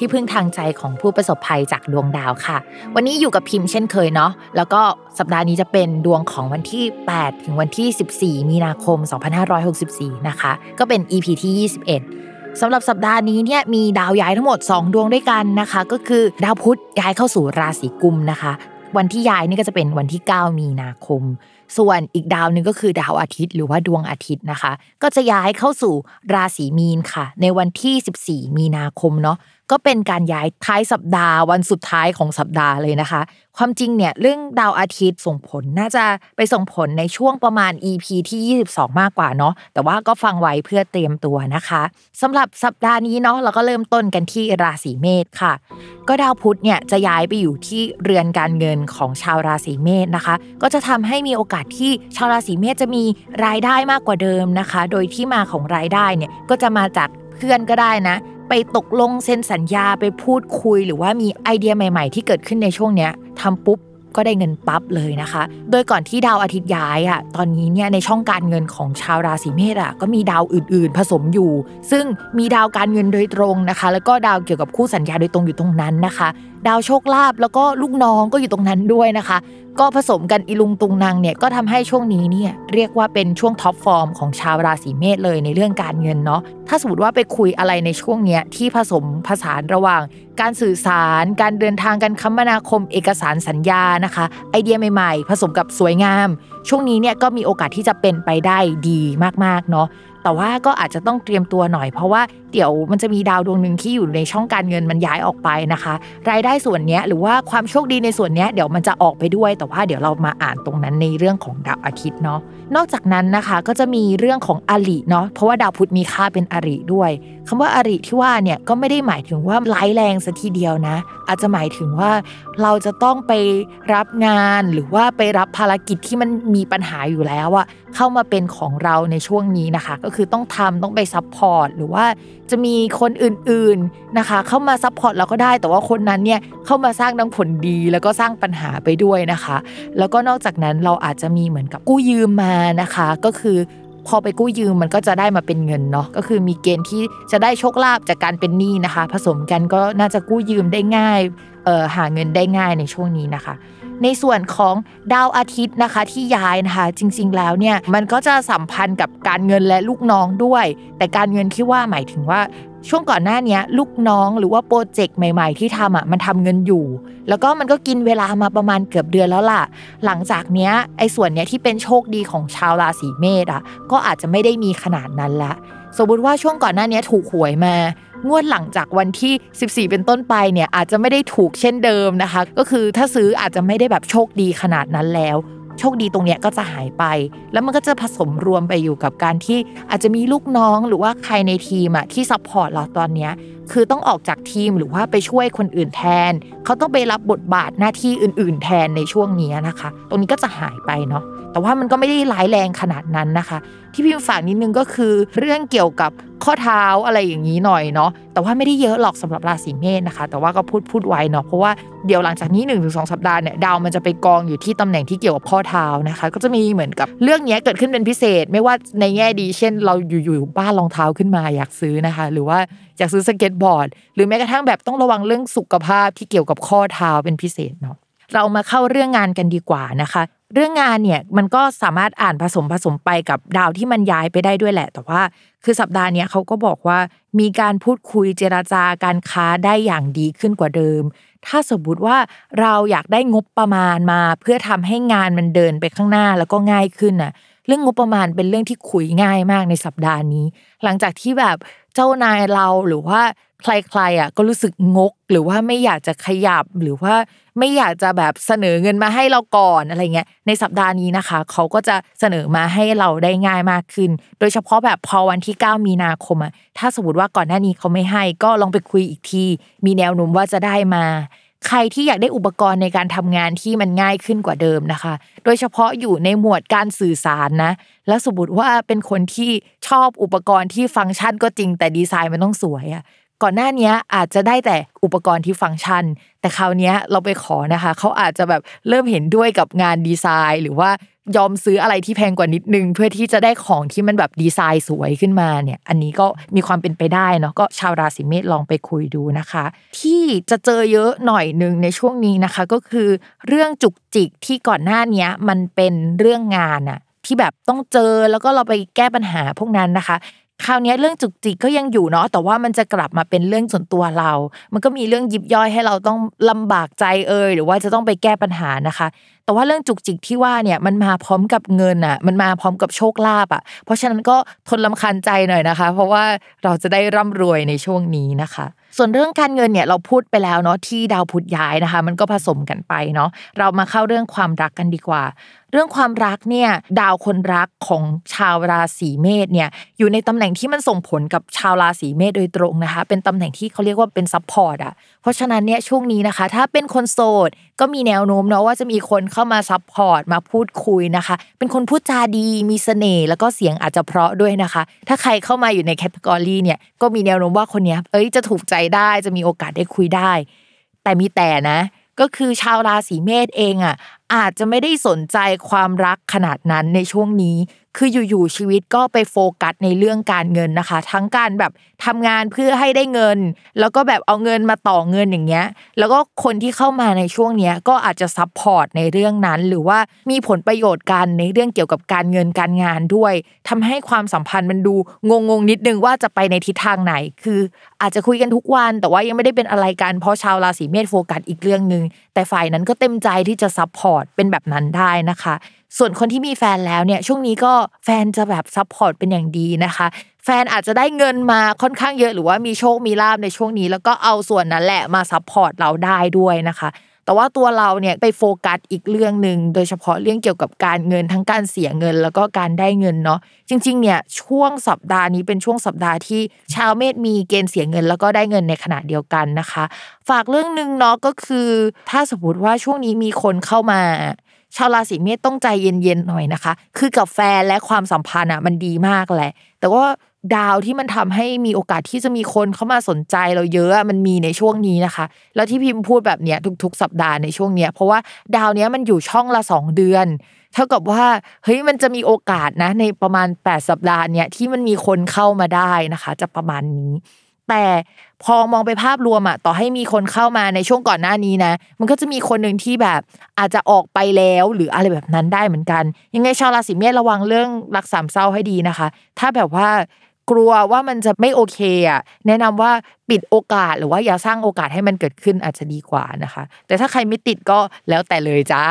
ที่พึ่งทางใจของผู้ประสบภัยจากดวงดาวค่ะ วันนี้อยู่กับพิมพ์เช่นเคยเนาะแล้วก็สัปดาห์นี้จะเป็นดวงของวันที่ 8 ถึงวันที่ 14 มีนาคม 2564 นะคะ ก็เป็น EP ที่ 21สำหรับสัปดาห์นี้เนี่ยมีดาวย้ายทั้งหมด 2 ดวงด้วยกันนะคะ ก็คือดาวพุธย้ายเข้าสู่ราศีกุมนะคะวันที่ย้ายนี่ก็จะเป็นวันที่ 9 มีนาคม ส่วนอีกดาวหนึ่งก็คือดาวอาทิตย์หรือว่าดวงอาทิตย์นะคะ ก็จะย้ายเข้าสู่ราศีมีนค่ะ ในวันที่ 14 มีนาคมเนาะ ก็เป็นการย้ายท้ายสัปดาห์วันสุดท้ายของสัปดาห์เลยนะคะ ความจริงเนี่ยเรื่องดาวอาทิตย์ส่งผลน่าจะไปส่งผลในช่วงประมาณ EP ที่ 22 มากกว่าเนาะแต่ว่าก็ฟังไว้เพื่อเตรียมตัวนะคะสำหรับสัปดาห์นี้เนาะเราก็เริ่มต้นกันที่ราศีเมษค่ะ ก็ดาวพุธเนี่ยจะย้ายไปอยู่ที่เรือนการเงินของชาวราศีเมษนะคะ ก็จะทำให้มีโอกาสที่ชาวราศีเมษจะมีรายได้มากกว่าเดิมนะคะ โดยที่มาของรายได้เนี่ยก็จะมาจากเพื่อนก็ได้นะ ไปตกลงเซ็นสัญญาไปพูดคุย หรือว่ามีไอเดียใหม่ ๆ ที่เกิดขึ้นในช่วงเนี้ยทำปุ๊บก็ได้เงินปั๊บเลยนะคะ โดยก่อนที่ดาวอาทิตย์ย้ายอะ ตอนนี้เนี่ยในช่องการเงินของชาวราศีเมษอะก็มีดาวอื่นๆ ผสมอยู่ ซึ่งมีดาวการเงินโดยตรงนะคะ แล้วก็ดาวเกี่ยวกับคู่สัญญาโดยตรงอยู่ตรงนั้นนะคะ ดาวโชคลาภแล้วก็ลูกน้องก็อยู่ตรงนั้นด้วยนะคะ ก็ผสมกันอีลุงตุงนางเนี่ยก็ทำให้ช่วงนี้เนี่ยเรียกว่าเป็นช่วงท็อปฟอร์มของชาวราศีเมษเลยในเรื่องการเงินเนาะถ้าสมมติว่าไปคุยอะไรในช่วงเนี้ยที่ผสมผสานระหว่าง การสื่อสาร การเดินทางการคมนาคม เอกสารสัญญานะคะ ไอเดียใหม่ๆ ผสมกับสวยงาม ช่วงนี้เนี่ยก็มีโอกาสที่จะเป็นไปได้ดีมากๆเนาะ แต่ว่าก็อาจจะต้องเตรียมตัวหน่อย เพราะว่าเดี๋ยวมันจะมีดาวดวงหนึ่งที่อยู่ในช่องการเงินมันย้ายออกไปนะคะ รายได้ส่วนนี้หรือว่าความโชคดีในส่วนนี้เดี๋ยวมันจะออกไปด้วย แต่ว่าเดี๋ยวเรามาอ่านตรงนั้นในเรื่องของดาวอาทิตย์เนาะนอกจากนั้นนะคะก็จะมีเรื่องของอริเนาะเพราะว่าดาวพุธมีค่าเป็นอริด้วยคำว่าอริที่ว่าเนี่ยก็ไม่ได้หมายถึงว่าร้ายแรงซะทีเดียวนะ อาจจะหมายถึงว่าเราจะต้องไปรับงานหรือว่าไปรับภารกิจที่มันมีปัญหาอยู่แล้วอะ เข้ามาเป็นของเราในช่วงนี้นะคะ ก็คือต้องทำต้องไป support หรือว่าจะมีคนอื่นๆนะคะ เข้ามา support เราก็ได้ แต่ว่าคนนั้นเนี่ยเข้ามาสร้างทั้งผลดี แล้วก็สร้างปัญหาไปด้วยนะคะ แล้วก็นอกจากนั้นเราอาจจะมีเหมือนกับกู้ยืมมานะคะ ก็คือพอไปกู้ยืมมันก็จะได้มาเป็นเงินเนาะก็คือมีเกณฑ์ที่จะได้โชคลาภจากการเป็นหนี้นะคะ ผสมกันก็น่าจะกู้ยืมได้ง่ายเอ่อหาเงินได้ง่ายในช่วงนี้นะคะ ในส่วนของดาวอาทิตย์นะคะที่ย้ายนะคะ จริงๆแล้วเนี่ยมันก็จะสัมพันธ์กับการเงินและลูกน้องด้วย แต่การเงินที่ว่าหมายถึงว่าช่วงก่อนหน้านี้ลูกน้องหรือว่าโปรเจกต์ใหม่ ๆ ที่ทำอะมันทำเงินอยู่ แล้วก็มันก็กินเวลามาประมาณเกือบเดือนแล้วล่ะ หลังจากเนี้ยไอ้ส่วนเนี้ยที่เป็นโชคดีของชาวราศีเมษอะก็อาจจะไม่ได้มีขนาดนั้นละ สมมติว่าช่วงก่อนหน้านี้ถูกหวยมา งวดหลังจากวันที่ 14 เป็นต้นไปเนี่ยอาจจะไม่ได้ถูกเช่นเดิมนะคะ ก็คือถ้าซื้ออาจจะไม่ได้แบบโชคดีขนาดนั้นแล้ว โชคดีตรงเนี้ยก็จะหายไป แล้วมันก็จะผสมรวมไปอยู่กับการที่อาจจะมีลูกน้องหรือว่าใครในทีมอะที่ support เราตอนเนี้ยคือต้องออกจากทีมหรือว่าไปช่วยคนอื่นแทน เขาต้องไปรับบทบาทหน้าที่อื่น ๆ แทนในช่วงนี้นะคะ ตรงนี้ก็จะหายไปเนาะ แต่ว่ามันก็ไม่ได้ร้ายแรงขนาดนั้นนะคะ ที่พิมพ์ฝากนิดนึงก็คือเรื่องเกี่ยวกับข้อเท้าอะไรอย่างนี้หน่อยเนาะแต่ว่าไม่ได้เยอะหรอกสำหรับราศีเมษนะคะ แต่ว่าก็พูดพูดไว้เนาะเพราะว่าเดี๋ยวหลังจากนี้1 ถึง 2 สัปดาห์เนี่ยดาวมันจะไปกองอยู่ที่ตำแหน่งที่เกี่ยวกับข้อเท้านะคะ ก็จะมีเหมือนกับเรื่องนี้เกิดขึ้นเป็นพิเศษ ไม่ว่าในแง่ดี เช่น เราอยู่ๆบ้านรองเท้าขึ้นมาอยากซื้อนะคะ หรือว่าอยากซื้อสเก็ตบอร์ด หรือแม้กระทั่งแบบต้องระวังเรื่องสุขภาพที่เกี่ยวกับข้อเท้าเป็นพิเศษเนาะเรามาเข้าเรื่องงานกันดีกว่านะคะ เรื่องงานเนี่ยมันก็สามารถอ่านผสมผสมไปกับดาวที่มันย้ายไปได้ด้วยแหละ แต่ว่าคือสัปดาห์นี้เขาก็บอกว่ามีการพูดคุยเจราจาการค้าได้อย่างดีขึ้นกว่าเดิม ถ้าสมมติว่าเราอยากได้งบประมาณมา เพื่อทำให้งานมันเดินไปข้างหน้าแล้วก็ง่ายขึ้นน่ะ เรื่องงบประมาณเป็นเรื่องที่คุยง่ายมากในสัปดาห์นี้ หลังจากที่แบบ เจ้านายเราหรือว่าใครๆอะก็รู้สึกงก หรือว่าไม่อยากจะขยับหรือว่าไม่อยากจะแบบเสนอเงินมาให้เราก่อนอะไรเงี้ยในสัปดาห์นี้นะคะ เขาก็จะเสนอมาให้เราได้ง่ายมากขึ้น โดยเฉพาะแบบพอวันที่ 9 มีนาคมอะถ้าสมมติว่าก่อนหน้านี้เขาไม่ให้ ก็ลองไปคุยอีกที มีแนวโน้มว่าจะได้มา ใครที่อยากได้อุปกรณ์ในการทำงานที่มันง่ายขึ้นกว่าเดิมนะคะ โดยเฉพาะอยู่ในหมวดการสื่อสารนะ แล้วสมมติว่าเป็นคนที่ชอบอุปกรณ์ที่ฟังก์ชันก็จริงแต่ดีไซน์มันต้องสวยอะ ก่อนหน้านี้อาจจะได้แต่อุปกรณ์ที่ฟังก์ชัน แต่คราวนี้เราไปขอนะคะ เขาอาจจะแบบเริ่มเห็นด้วยกับงานดีไซน์ หรือว่ายอมซื้ออะไรที่แพงกว่านิดนึง เพื่อที่จะได้ของที่มันแบบดีไซน์สวยขึ้นมาเนี่ย อันนี้ก็มีความเป็นไปได้เนาะก็ชาวราศีเมษลองไปคุยดูนะคะ ที่จะเจอเยอะหน่อยหนึ่งในช่วงนี้นะคะ ก็คือเรื่องจุกจิกที่ก่อนหน้านี้มันเป็นเรื่องงานอะที่แบบต้องเจอแล้วก็เราไปแก้ปัญหาพวกนั้นนะคะ คราวนี้เรื่องจุกจิกก็ยังอยู่เนาะแต่ว่ามันจะกลับมาเป็นเรื่องส่วนตัวเรา มันก็มีเรื่องยิบย่อยให้เราต้องลำบากใจเอ่ยหรือว่าจะต้องไปแก้ปัญหานะคะ แต่ว่าเรื่องจุกจิกที่ว่าเนี่ยมันมาพร้อมกับเงินอะ มันมาพร้อมกับโชคลาภอะ เพราะฉะนั้นก็ทนลำคาญใจหน่อยนะคะ เพราะว่าเราจะได้ร่ำรวยในช่วงนี้นะคะ ส่วนเรื่องการเงินเนี่ยเราพูดไปแล้วเนาะที่ดาวพุธย้ายนะคะ มันก็ผสมกันไปเนาะเรามาเข้าเรื่องความรักกันดีกว่า เรื่องความรักเนี่ยดาวคนรักของชาวราศีเมษเนี่ยอยู่ในตำแหน่งที่มันส่งผลกับชาวราศีเมษโดยตรงนะคะ เป็นตำแหน่งที่เขาเรียกว่าเป็น support อะเพราะฉะนั้นเนี่ยช่วงนี้นะคะ ถ้าเป็นคนโสดก็มีแนวโน้มเนาะว่าจะมีคนเข้ามา support มาพูดคุยนะคะ เป็นคนพูดจาดีมีเสน่ห์แล้วก็เสียงอาจจะเพราะด้วยนะคะ ถ้าใครเข้ามาอยู่ใน category เนี่ยก็มีแนวโน้มว่าคนนี้เอ้ยจะถูกใจได้จะมีโอกาสได้คุยได้ แต่มีแต่นะก็คือชาวราศีเมษเองอะ อาจจะไม่ได้สนใจความรักขนาดนั้นในช่วงนี้ คืออยู่ๆชีวิตก็ไปโฟกัสในเรื่องการเงินนะคะ ทั้งการแบบทำงานเพื่อให้ได้เงิน แล้วก็แบบเอาเงินมาต่อเงินอย่างเงี้ย แล้วก็คนที่เข้ามาในช่วงเนี้ยก็อาจจะ support ในเรื่องนั้น หรือว่ามีผลประโยชน์กันในเรื่องเกี่ยวกับการเงินการงานด้วยทำให้ความสัมพันธ์มันดูงงๆนิดนึงว่าจะไปในทิศทางไหน คืออาจจะคุยกันทุกวัน แต่ว่ายังไม่ได้เป็นอะไรกันเพราะชาวราศีเมษโฟกัสอีกเรื่องหนึ่งแต่ฝ่ายนั้นก็เต็มใจที่จะ support เป็นแบบนั้นได้นะคะ ส่วนคนที่มีแฟนแล้วเนี่ยช่วงนี้ก็แฟนจะแบบ support เป็นอย่างดีนะคะ แฟนอาจจะได้เงินมาค่อนข้างเยอะหรือว่ามีโชคมีลาภในช่วงนี้ แล้วก็เอาส่วนนั้นแหละมา support เราได้ด้วยนะคะแต่ว่าตัวเราเนี่ยไปโฟกัสอีกเรื่องหนึ่งโดยเฉพาะเรื่องเกี่ยวกับการเงินทั้งการเสียเงินแล้วก็การได้เงินเนาะจริงๆเนี่ยช่วงสัปดาห์นี้เป็นช่วงสัปดาห์ที่ชาวเมษมีเกณฑ์เสียเงินแล้วก็ได้เงินในขณะเดียวกันนะคะ ฝากเรื่องหนึ่งเนาะก็คือ ถ้าสมมติว่าช่วงนี้มีคนเข้ามา ชาวราศีเมษต้องใจเย็นๆหน่อยนะคะ คือกับแฟนและความสัมพันธ์อะมันดีมากแหละ แต่ว่าดาวที่มันทำให้มีโอกาสที่จะมีคนเข้ามาสนใจเราเยอะมันมีในช่วงนี้นะคะ แล้วที่พิมพ์พูดแบบเนี้ยทุก ๆ สัปดาห์ในช่วงเนี้ยเพราะว่าดาวเนี้ยมันอยู่ช่องละสองเดือน เท่ากับว่าเฮ้ยมันจะมีโอกาสนะในประมาณ 8 สัปดาห์เนี้ยที่มันมีคนเข้ามาได้นะคะ จะประมาณนี้ แต่ พอมองไปภาพรวมอะต่อให้มีคนเข้ามาในช่วงก่อนหน้านี้นะ มันก็จะมีคนหนึ่งที่แบบอาจจะออกไปแล้วหรืออะไรแบบนั้นได้เหมือนกัน ยังไงชาวราศีเมษระวังเรื่องรักสามเศร้าให้ดีนะคะ ถ้าแบบว่ากลัวว่ามันจะไม่โอเคอะแนะนำว่าปิดโอกาสหรือว่าอย่าสร้างโอกาสให้มันเกิดขึ้นอาจจะดีกว่านะคะ แต่ถ้าใครไม่ติดก็แล้วแต่เลยจ้า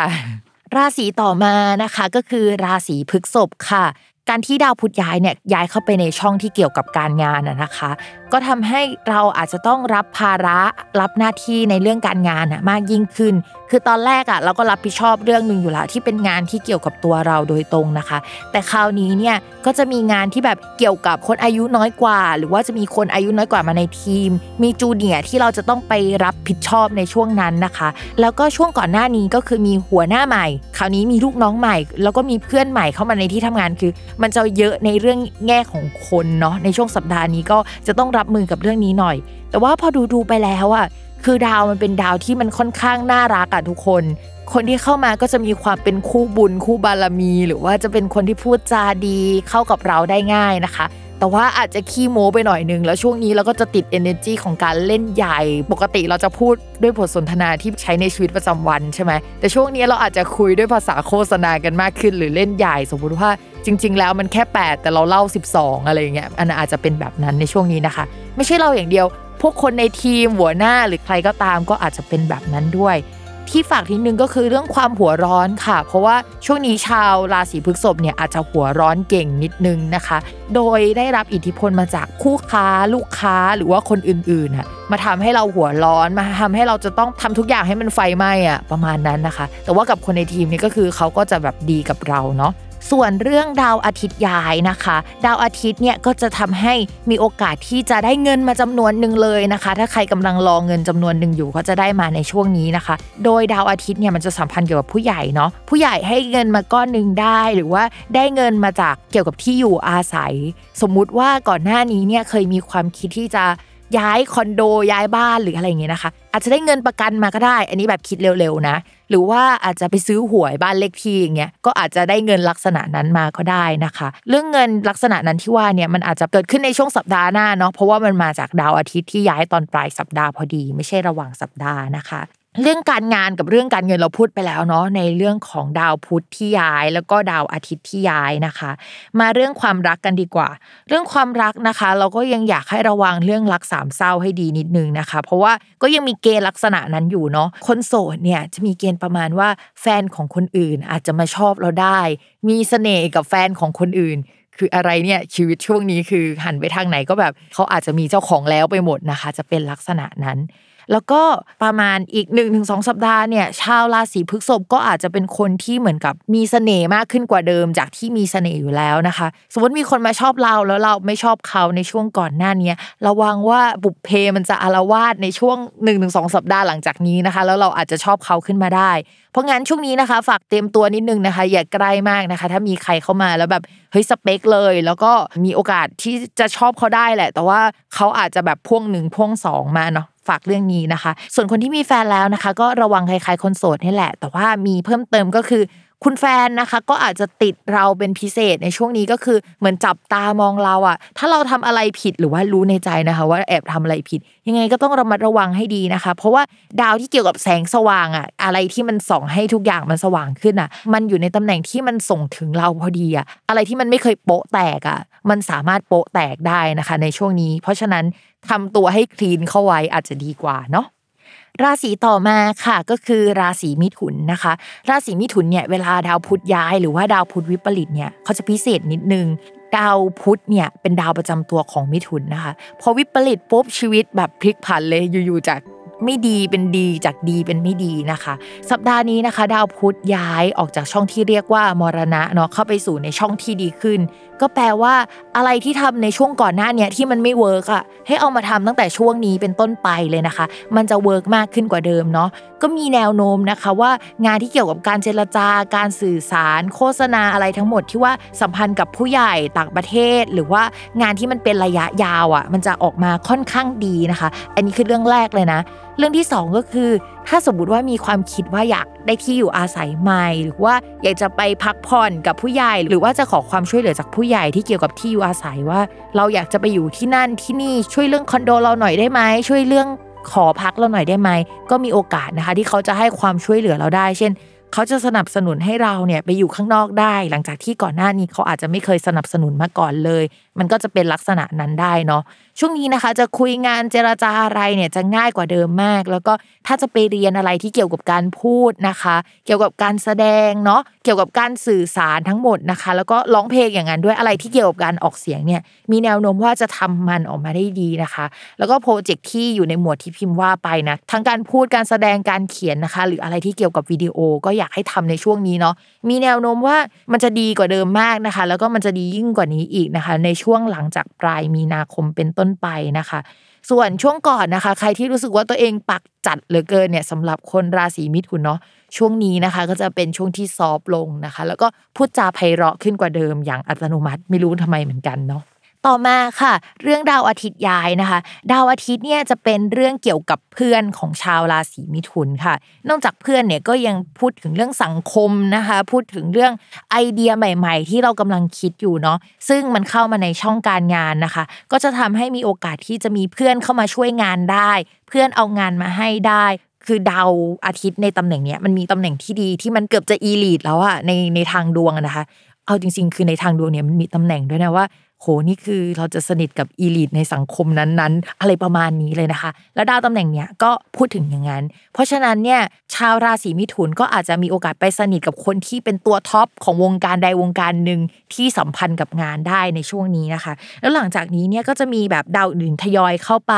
ราศีต่อมานะคะก็คือราศีพฤกษภค่ะ การที่ดาวพุธย้ายเนี่ยย้ายเข้าไปในช่องที่เกี่ยวกับการงานนะคะ ก็ทำให้เราอาจจะต้องรับภาระรับหน้าที่ในเรื่องการงานมากยิ่งขึ้น คือตอนแรกอะเราก็รับผิดชอบเรื่องหนึ่งอยู่แล้วที่เป็นงานที่เกี่ยวกับตัวเราโดยตรงนะคะ แต่คราวนี้เนี่ยก็จะมีงานที่แบบเกี่ยวกับคนอายุน้อยกว่า หรือว่าจะมีคนอายุน้อยกว่ามาในทีม มีจูเนียที่เราจะต้องไปรับผิดชอบในช่วงนั้นนะคะ แล้วก็ช่วงก่อนหน้านี้ก็คือมีหัวหน้าใหม่ คราวนี้มีลูกน้องใหม่ แล้วก็มีเพื่อนใหม่เข้ามาในที่ทำงานคือ มันจะเยอะในเรื่องแง่ของคนเนาะในช่วงสัปดาห์นี้ก็จะต้องรับมือกับเรื่องนี้หน่อย แต่ว่าพอดูดูไปแล้วอะ คือดาวมันเป็นดาวที่มันค่อนข้างน่ารักอะทุกคน คนที่เข้ามาก็จะมีความเป็นคู่บุญคู่บารมี หรือว่าจะเป็นคนที่พูดจาดีเข้ากับเราได้ง่ายนะคะ แต่ว่าอาจจะขี้โม้ไปหน่อยนึง แล้วช่วงนี้เราก็จะติด energy ของการเล่นใหญ่ ปกติเราจะพูดด้วยบทสนทนาที่ใช้ในชีวิตประจำวันใช่ไหมแต่ช่วงนี้เราอาจจะคุยด้วยภาษาโฆษณากันมากขึ้น หรือเล่นใหญ่สมมติว่าจริง ๆ แล้วมันแค่ 8 แต่เราเล่า 12 อะไรอย่างเงี้ยอันนนอาจจะเป็นแบบนั้นในช่วงนี้นะคะ ไม่ใช่เราอย่างเดียว พวกคนในทีมหัวหน้าหรือใครก็ตามก็อาจจะเป็นแบบนั้นด้วย ที่ฝากทีนึงก็คือเรื่องความหัวร้อนค่ะ เพราะว่าช่วงนี้ชาวราศีพฤษภเนี่ยอาจจะหัวร้อนเก่งนิดนึงนะคะ โดยได้รับอิทธิพลมาจากคู่ค้าลูกค้าหรือว่าคนอื่นๆน่ะมาทำให้เราหัวร้อนมาทำให้เราจะต้องทำทุกอย่างให้มันไฟไหม้อะประมาณนั้นนะคะ แต่ว่ากับคนในทีมนี่ก็คือเขาก็จะแบบดีกับเราเนาะ ส่วนเรื่องดาวอาทิตย์ย้ายนะคะ ดาวอาทิตย์เนี่ยก็จะทำให้มีโอกาสที่จะได้เงินมาจำนวนหนึ่งเลยนะคะ ถ้าใครกำลังรอเงินจำนวนหนึ่งอยู่ก็จะได้มาในช่วงนี้นะคะ โดยดาวอาทิตย์เนี่ยมันจะสัมพันธ์เกี่ยวกับผู้ใหญ่เนาะผู้ใหญ่ให้เงินมาก้อนหนึ่งได้หรือว่าได้เงินมาจากเกี่ยวกับที่อยู่อาศัย สมมุติว่าก่อนหน้านี้เนี่ยเคยมีความคิดที่จะ ย้ายคอนโดย้ายบ้านหรืออะไรอย่างเงี้ยนะคะ อาจจะได้เงินประกันมาก็ได้ อันนี้แบบคิดเร็วๆนะ หรือว่าอาจจะไปซื้อหวยบ้านเลขที่อย่างเงี้ยก็อาจจะได้เงินลักษณะนั้นมาก็ได้นะคะ เรื่องเงินลักษณะนั้นที่ว่าเนี่ยมันอาจจะเกิดขึ้นในช่วงสัปดาห์หน้าเนาะเพราะว่ามันมาจากดาวอาทิตย์ที่ย้ายตอนปลายสัปดาห์พอดี ไม่ใช่ระหว่างสัปดาห์นะคะ เรื่องการงานกับเรื่องการเงินเราพูดไปแล้วเนาะในเรื่องของดาวพุธที่ย้าย แล้วก็ดาวอาทิตย์ที่ย้ายนะคะ มาเรื่องความรักกันดีกว่า เรื่องความรักนะคะ เราก็ยังอยากให้ระวังเรื่องรักสามเศร้าให้ดีนิดนึงนะคะ เพราะว่าก็ยังมีเกณฑ์ลักษณะนั้นอยู่เนาะคนโสดเนี่ยจะมีเกณฑ์ประมาณว่าแฟนของคนอื่นอาจจะมาชอบเราได้ มีเสน่ห์กับแฟนของคนอื่นคืออะไรเนี่ยชีวิตช่วงนี้คือหันไปทางไหนก็แบบเขาอาจจะมีเจ้าของแล้วไปหมดนะคะ จะเป็นลักษณะนั้น แล้วก็ประมาณอีก1นถึงสสัปดาห์เนี่ยชาวราศีพฤษภก็อาจจะเป็นคนที่เหมือนกับมีเสน่ห์มากขึ้นกว่าเดิมจากที่มีเสน่ห์อยู่แล้วนะคะ สมมติมีคนมาชอบเราแล้วเราไม่ชอบเขาในช่วงก่อนหน้านี้ระวังว่าบุพเพมันจะอารวาสในช่วง1นถึงสสัปดาห์หลังจากนี้นะคะ แล้วเราอาจจะชอบเขาขึ้นมาได้เพราะงั้นช่วงนี้นะคะ ฝากเตรียมตัวนิดนึงนะคะ อย่าใกล้มากนะคะ ถ้ามีใครเข้ามาแล้วแบบเฮ้ยสเปคเลย แล้วก็มีโอกาสที่จะชอบเขาได้แหละ แต่ว่าเขาอาจจะแบบพ่วงหนึ่งพ่วงสองมาเนาะฝากเรื่องนี้นะคะ ส่วนคนที่มีแฟนแล้วนะคะ ก็ระวังคล้ายๆคนโสดนี่แหละ แต่ว่ามีเพิ่มเติมก็คือ คุณแฟนนะคะก็อาจจะติดเราเป็นพิเศษในช่วงนี้ก็คือเหมือนจับตามองเราอะถ้าเราทำอะไรผิดหรือว่ารู้ในใจนะคะ ว่าแอบทำอะไรผิด ยังไงก็ต้องระมัดระวังให้ดีนะคะ เพราะว่าดาวที่เกี่ยวกับแสงสว่างอะอะไรที่มันส่องให้ทุกอย่างมันสว่างขึ้นอะมันอยู่ในตำแหน่งที่มันส่งถึงเราพอดีอะอะไรที่มันไม่เคยโป๊ะแตกอะมันสามารถโป๊ะแตกได้นะคะ ในช่วงนี้ เพราะฉะนั้นทำตัวให้คลีนเข้าไว้อาจจะดีกว่าเนาะ ราศีต่อมาค่ะก็คือราศีมิถุนนะคะ ราศีมิถุนเนี่ยเวลาดาวพุธย้ายหรือว่าดาวพุธวิปริตเนี่ยเขาจะพิเศษนิดนึงดาวพุธเนี่ยเป็นดาวประจำตัวของมิถุนนะคะพอวิปริตปุ๊บชีวิตแบบพลิกผันเลยอยู่ๆจาก ไม่ดีเป็นดีจากดีเป็นไม่ดีนะคะ สัปดาห์นี้นะคะ ดาวพุธย้ายออกจากช่องที่เรียกว่ามรณะเนาะเข้าไปสู่ในช่องที่ดีขึ้น ก็แปลว่าอะไรที่ทำในช่วงก่อนหน้าเนี่ยที่มันไม่ work อะให้เอามาทำตั้งแต่ช่วงนี้เป็นต้นไปเลยนะคะ มันจะ work มากขึ้นกว่าเดิมเนาะก็มีแนวโน้มนะคะว่างานที่เกี่ยวกับการเจรจาการสื่อสาร โฆษณาอะไรทั้งหมดที่ว่าสัมพันธ์กับผู้ใหญ่ต่างประเทศ หรือว่างานที่มันเป็นระยะยาวอะมันจะออกมาค่อนข้างดีนะคะ อันนี้คือเรื่องแรกเลยนะ เรื่องที่ 2 ก็คือ ถ้าสมมติว่ามีความคิดว่าอยากได้ที่อยู่อาศัยใหม่ หรือว่าอยากจะไปพักผ่อนกับผู้ใหญ่ หรือว่าจะขอความช่วยเหลือจากผู้ใหญ่ที่เกี่ยวกับที่อยู่อาศัยว่า เราอยากจะไปอยู่ที่นั่นที่นี่ช่วยเรื่องคอนโดเราหน่อยได้ไหมช่วยเรื่องขอพักเราหน่อยได้ไหมก็มีโอกาสนะคะ ที่เขาจะให้ความช่วยเหลือเราได้ เช่น เขาจะสนับสนุนให้เราเนี่ยไปอยู่ข้างนอกได้ หลังจากที่ก่อนหน้านี้เขาอาจจะไม่เคยสนับสนุนมาก่อนเลย มันก็จะเป็นลักษณะนั้นได้เนาะช่วงนี้นะคะ จะคุยงานเจรจาอะไรเนี่ยจะง่ายกว่าเดิมมาก แล้วก็ถ้าจะไปเรียนอะไรที่เกี่ยวกับการพูดนะคะ เกี่ยวกับการแสดงเนาะเกี่ยวกับการสื่อสารทั้งหมดนะคะ แล้วก็ร้องเพลงอย่างนั้นด้วยอะไรที่เกี่ยวกับการออกเสียงเนี่ยมีแนวโน้มว่าจะทำมันออกมาได้ดีนะคะ แล้วก็โปรเจกต์ที่อยู่ในหมวดที่พิมพ์ว่าไปนะทั้งการพูดการแสดงการเขียนนะคะ หรืออะไรที่เกี่ยวกับวิดีโอก็อยากให้ทำในช่วงนี้เนาะมีแนวโน้มว่ามันจะดีกว่าเดิมมากนะคะ แล้วก็มันจะดียิ่งกว่านี้อีกนะคะ ในช่วง่วงหลังจากปลายมีนาคมเป็นต้นไปนะคะ ส่วนช่วงก่อนนะคะ ใครที่รู้สึกว่าตัวเองปักจัดเหลือเกินเนี่ยสำหรับคนราศีมิถุนเนาะช่วงนี้นะคะ ก็จะเป็นช่วงที่ซอฟลงนะคะ แล้วก็พูดจาไพเราะขึ้นกว่าเดิมอย่างอัตโนมัติไม่รู้ทำไมเหมือนกันเนาะ ต่อมาค่ะ เรื่องดาวอาทิตย์ย้ายนะคะ ดาวอาทิตย์เนี่ยจะเป็นเรื่องเกี่ยวกับเพื่อนของชาวราศีมิถุนค่ะ นอกจากเพื่อนเนี่ยก็ยังพูดถึงเรื่องสังคมนะคะ พูดถึงเรื่องไอเดียใหม่ ๆ ที่เรากำลังคิดอยู่เนาะซึ่งมันเข้ามาในช่องการงานนะคะ ก็จะทำให้มีโอกาสที่จะมีเพื่อนเข้ามาช่วยงานได้ เพื่อนเอางานมาให้ได้คือดาวอาทิตย์ในตำแหน่งเนี้ยมันมีตำแหน่งที่ดีที่มันเกือบจะอีลีดแล้วอะในในทางดวงนะคะ เอาจริง ๆ คือในทางดวงเนี่ยมันมีตำแหน่งด้วยนะว่า โหนี่คือเราจะสนิทกับอีลิทในสังคมนั้นๆ อะไรประมาณนี้เลยนะคะ แล้วดาวตำแหน่งเนี้ยก็พูดถึงอย่างนั้น เพราะฉะนั้นเนี่ยชาวราศีมิถุนก็อาจจะมีโอกาสไปสนิทกับคนที่เป็นตัวท็อปของวงการใดวงการหนึ่งที่สัมพันธ์กับงานได้ในช่วงนี้นะคะ แล้วหลังจากนี้เนี่ยก็จะมีแบบดาวอื่นทยอยเข้าไป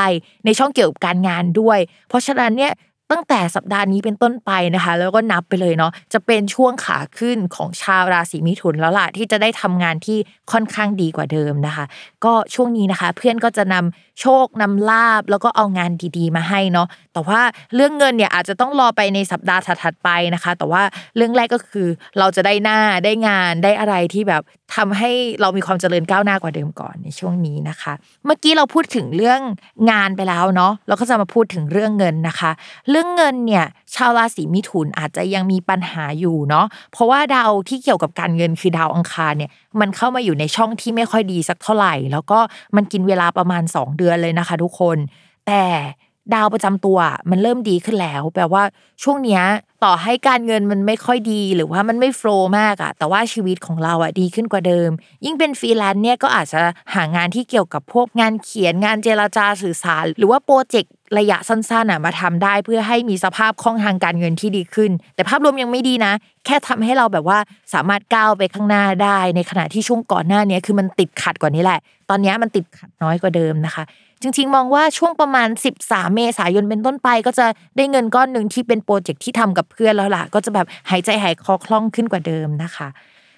ในช่องเกี่ยวกับการงานด้วย เพราะฉะนั้นเนี่ย ตั้งแต่สัปดาห์นี้เป็นต้นไปนะคะ แล้วก็นับไปเลยเนาะจะเป็นช่วงขาขึ้นของชาวราศีมิถุนแล้วล่ะที่จะได้ทำงานที่ค่อนข้างดีกว่าเดิมนะคะ ก็ช่วงนี้นะคะ เพื่อนก็จะนำ โชคนำลาบแล้วก็เอางานดีๆ มาให้เนาะแต่ว่าเรื่องเงินเนี่ยอาจจะต้องรอไปในสัปดาห์ถัดๆไปนะคะ แต่ว่าเรื่องแรกก็คือเราจะได้หน้าได้งานได้อะไรที่แบบทำให้เรามีความเจริญก้าวหน้ากว่าเดิมก่อนในช่วงนี้นะคะ เมื่อกี้เราพูดถึงเรื่องงานไปแล้วเนาะเราก็จะมาพูดถึงเรื่องเงินนะคะ เรื่องเงินเนี่ยชาวราศีมิถุนอาจจะยังมีปัญหาอยู่เนาะเพราะว่าดาวที่เกี่ยวกับการเงินคือดาวอังคารเนี่ยมันเข้ามาอยู่ในช่องที่ไม่ค่อยดีสักเท่าไหร่ แล้วก็มันกินเวลาประมาณ 2 เดือนเลยนะคะทุกคน แต่ ดาวประจำตัวมันเริ่มดีขึ้นแล้ว แปลว่าช่วงเนี้ยต่อให้การเงินมันไม่ค่อยดีหรือว่ามันไม่ flow มากอะแต่ว่าชีวิตของเราอะดีขึ้นกว่าเดิม ยิ่งเป็นฟรีแลนซ์เนี่ยก็อาจจะหางานที่เกี่ยวกับพวกงานเขียนงานเจรจาสื่อสาร หรือว่าโปรเจกต์ระยะสั้นๆอะมาทำได้เพื่อให้มีสภาพคล่องทางการเงินที่ดีขึ้น แต่ภาพรวมยังไม่ดีนะ แค่ทำให้เราแบบว่าสามารถก้าวไปข้างหน้าได้ ในขณะที่ช่วงก่อนหน้านี้คือมันติดขัดกว่านี้แหละ ตอนนี้มันติดขัดน้อยกว่าเดิมนะคะ จริง ๆ มองว่าช่วงประมาณ 13 เมษายนเป็นต้นไป ก็จะได้เงินก้อนหนึ่งที่เป็นโปรเจกต์ที่ทำกับเพื่อนแล้วล่ะ ก็จะแบบหายใจหายคอคล่องขึ้นกว่าเดิมนะคะ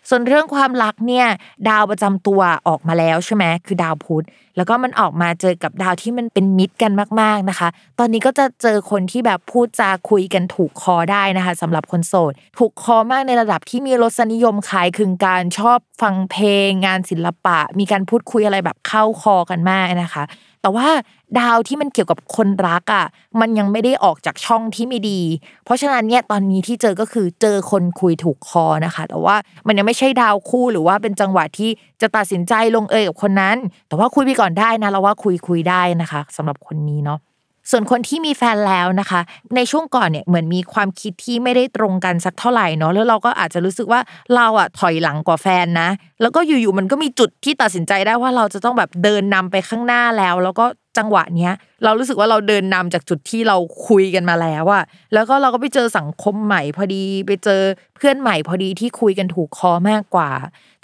ส่วนเรื่องความรักเนี่ยดาวประจำตัวออกมาแล้วใช่ไหมคือดาวพุธแล้วก็มันออกมาเจอกับดาวที่มันเป็นมิตรกันมาก ๆนะคะ ตอนนี้ก็จะเจอคนที่แบบพูดจาคุยกันถูกคอได้นะคะสำหรับคนโสดถูกคอมากในระดับที่มีรสนิยมขายคึงการชอบฟังเพลง งานศิลปะ มีการพูดคุยอะไรแบบเข้าคอกันมากนะคะ แต่ว่าดาวที่มันเกี่ยวกับคนรักอะมันยังไม่ได้ออกจากช่องที่ไม่ดี เพราะฉะนั้นเนี่ยตอนนี้ที่เจอก็คือเจอคนคุยถูกคอนะคะ แต่ว่ามันยังไม่ใช่ดาวคู่หรือว่าเป็นจังหวะที่จะตัดสินใจลงเอยกับคนนั้น แต่ว่าคุยไปก่อนได้นะเราว่าคุยคุยได้นะคะสำหรับคนนี้เนาะ ส่วนคนที่มีแฟนแล้วนะคะ ในช่วงก่อนเนี่ยเหมือนมีความคิดที่ไม่ได้ตรงกันสักเท่าไหร่เนาะแล้วเราก็อาจจะรู้สึกว่าเราอะถอยหลังกว่าแฟนนะ แล้วก็อยู่ๆมันก็มีจุดที่ตัดสินใจได้ว่าเราจะต้องแบบเดินนำไปข้างหน้าแล้ว แล้วก็ จังหวะเนี้ยเรารู้สึกว่าเราเดินนำจากจุดที่เราคุยกันมาแล้วอะแล้วก็เราก็ไปเจอสังคมใหม่พอดี ไปเจอเพื่อนใหม่พอดีที่คุยกันถูกคอมากกว่า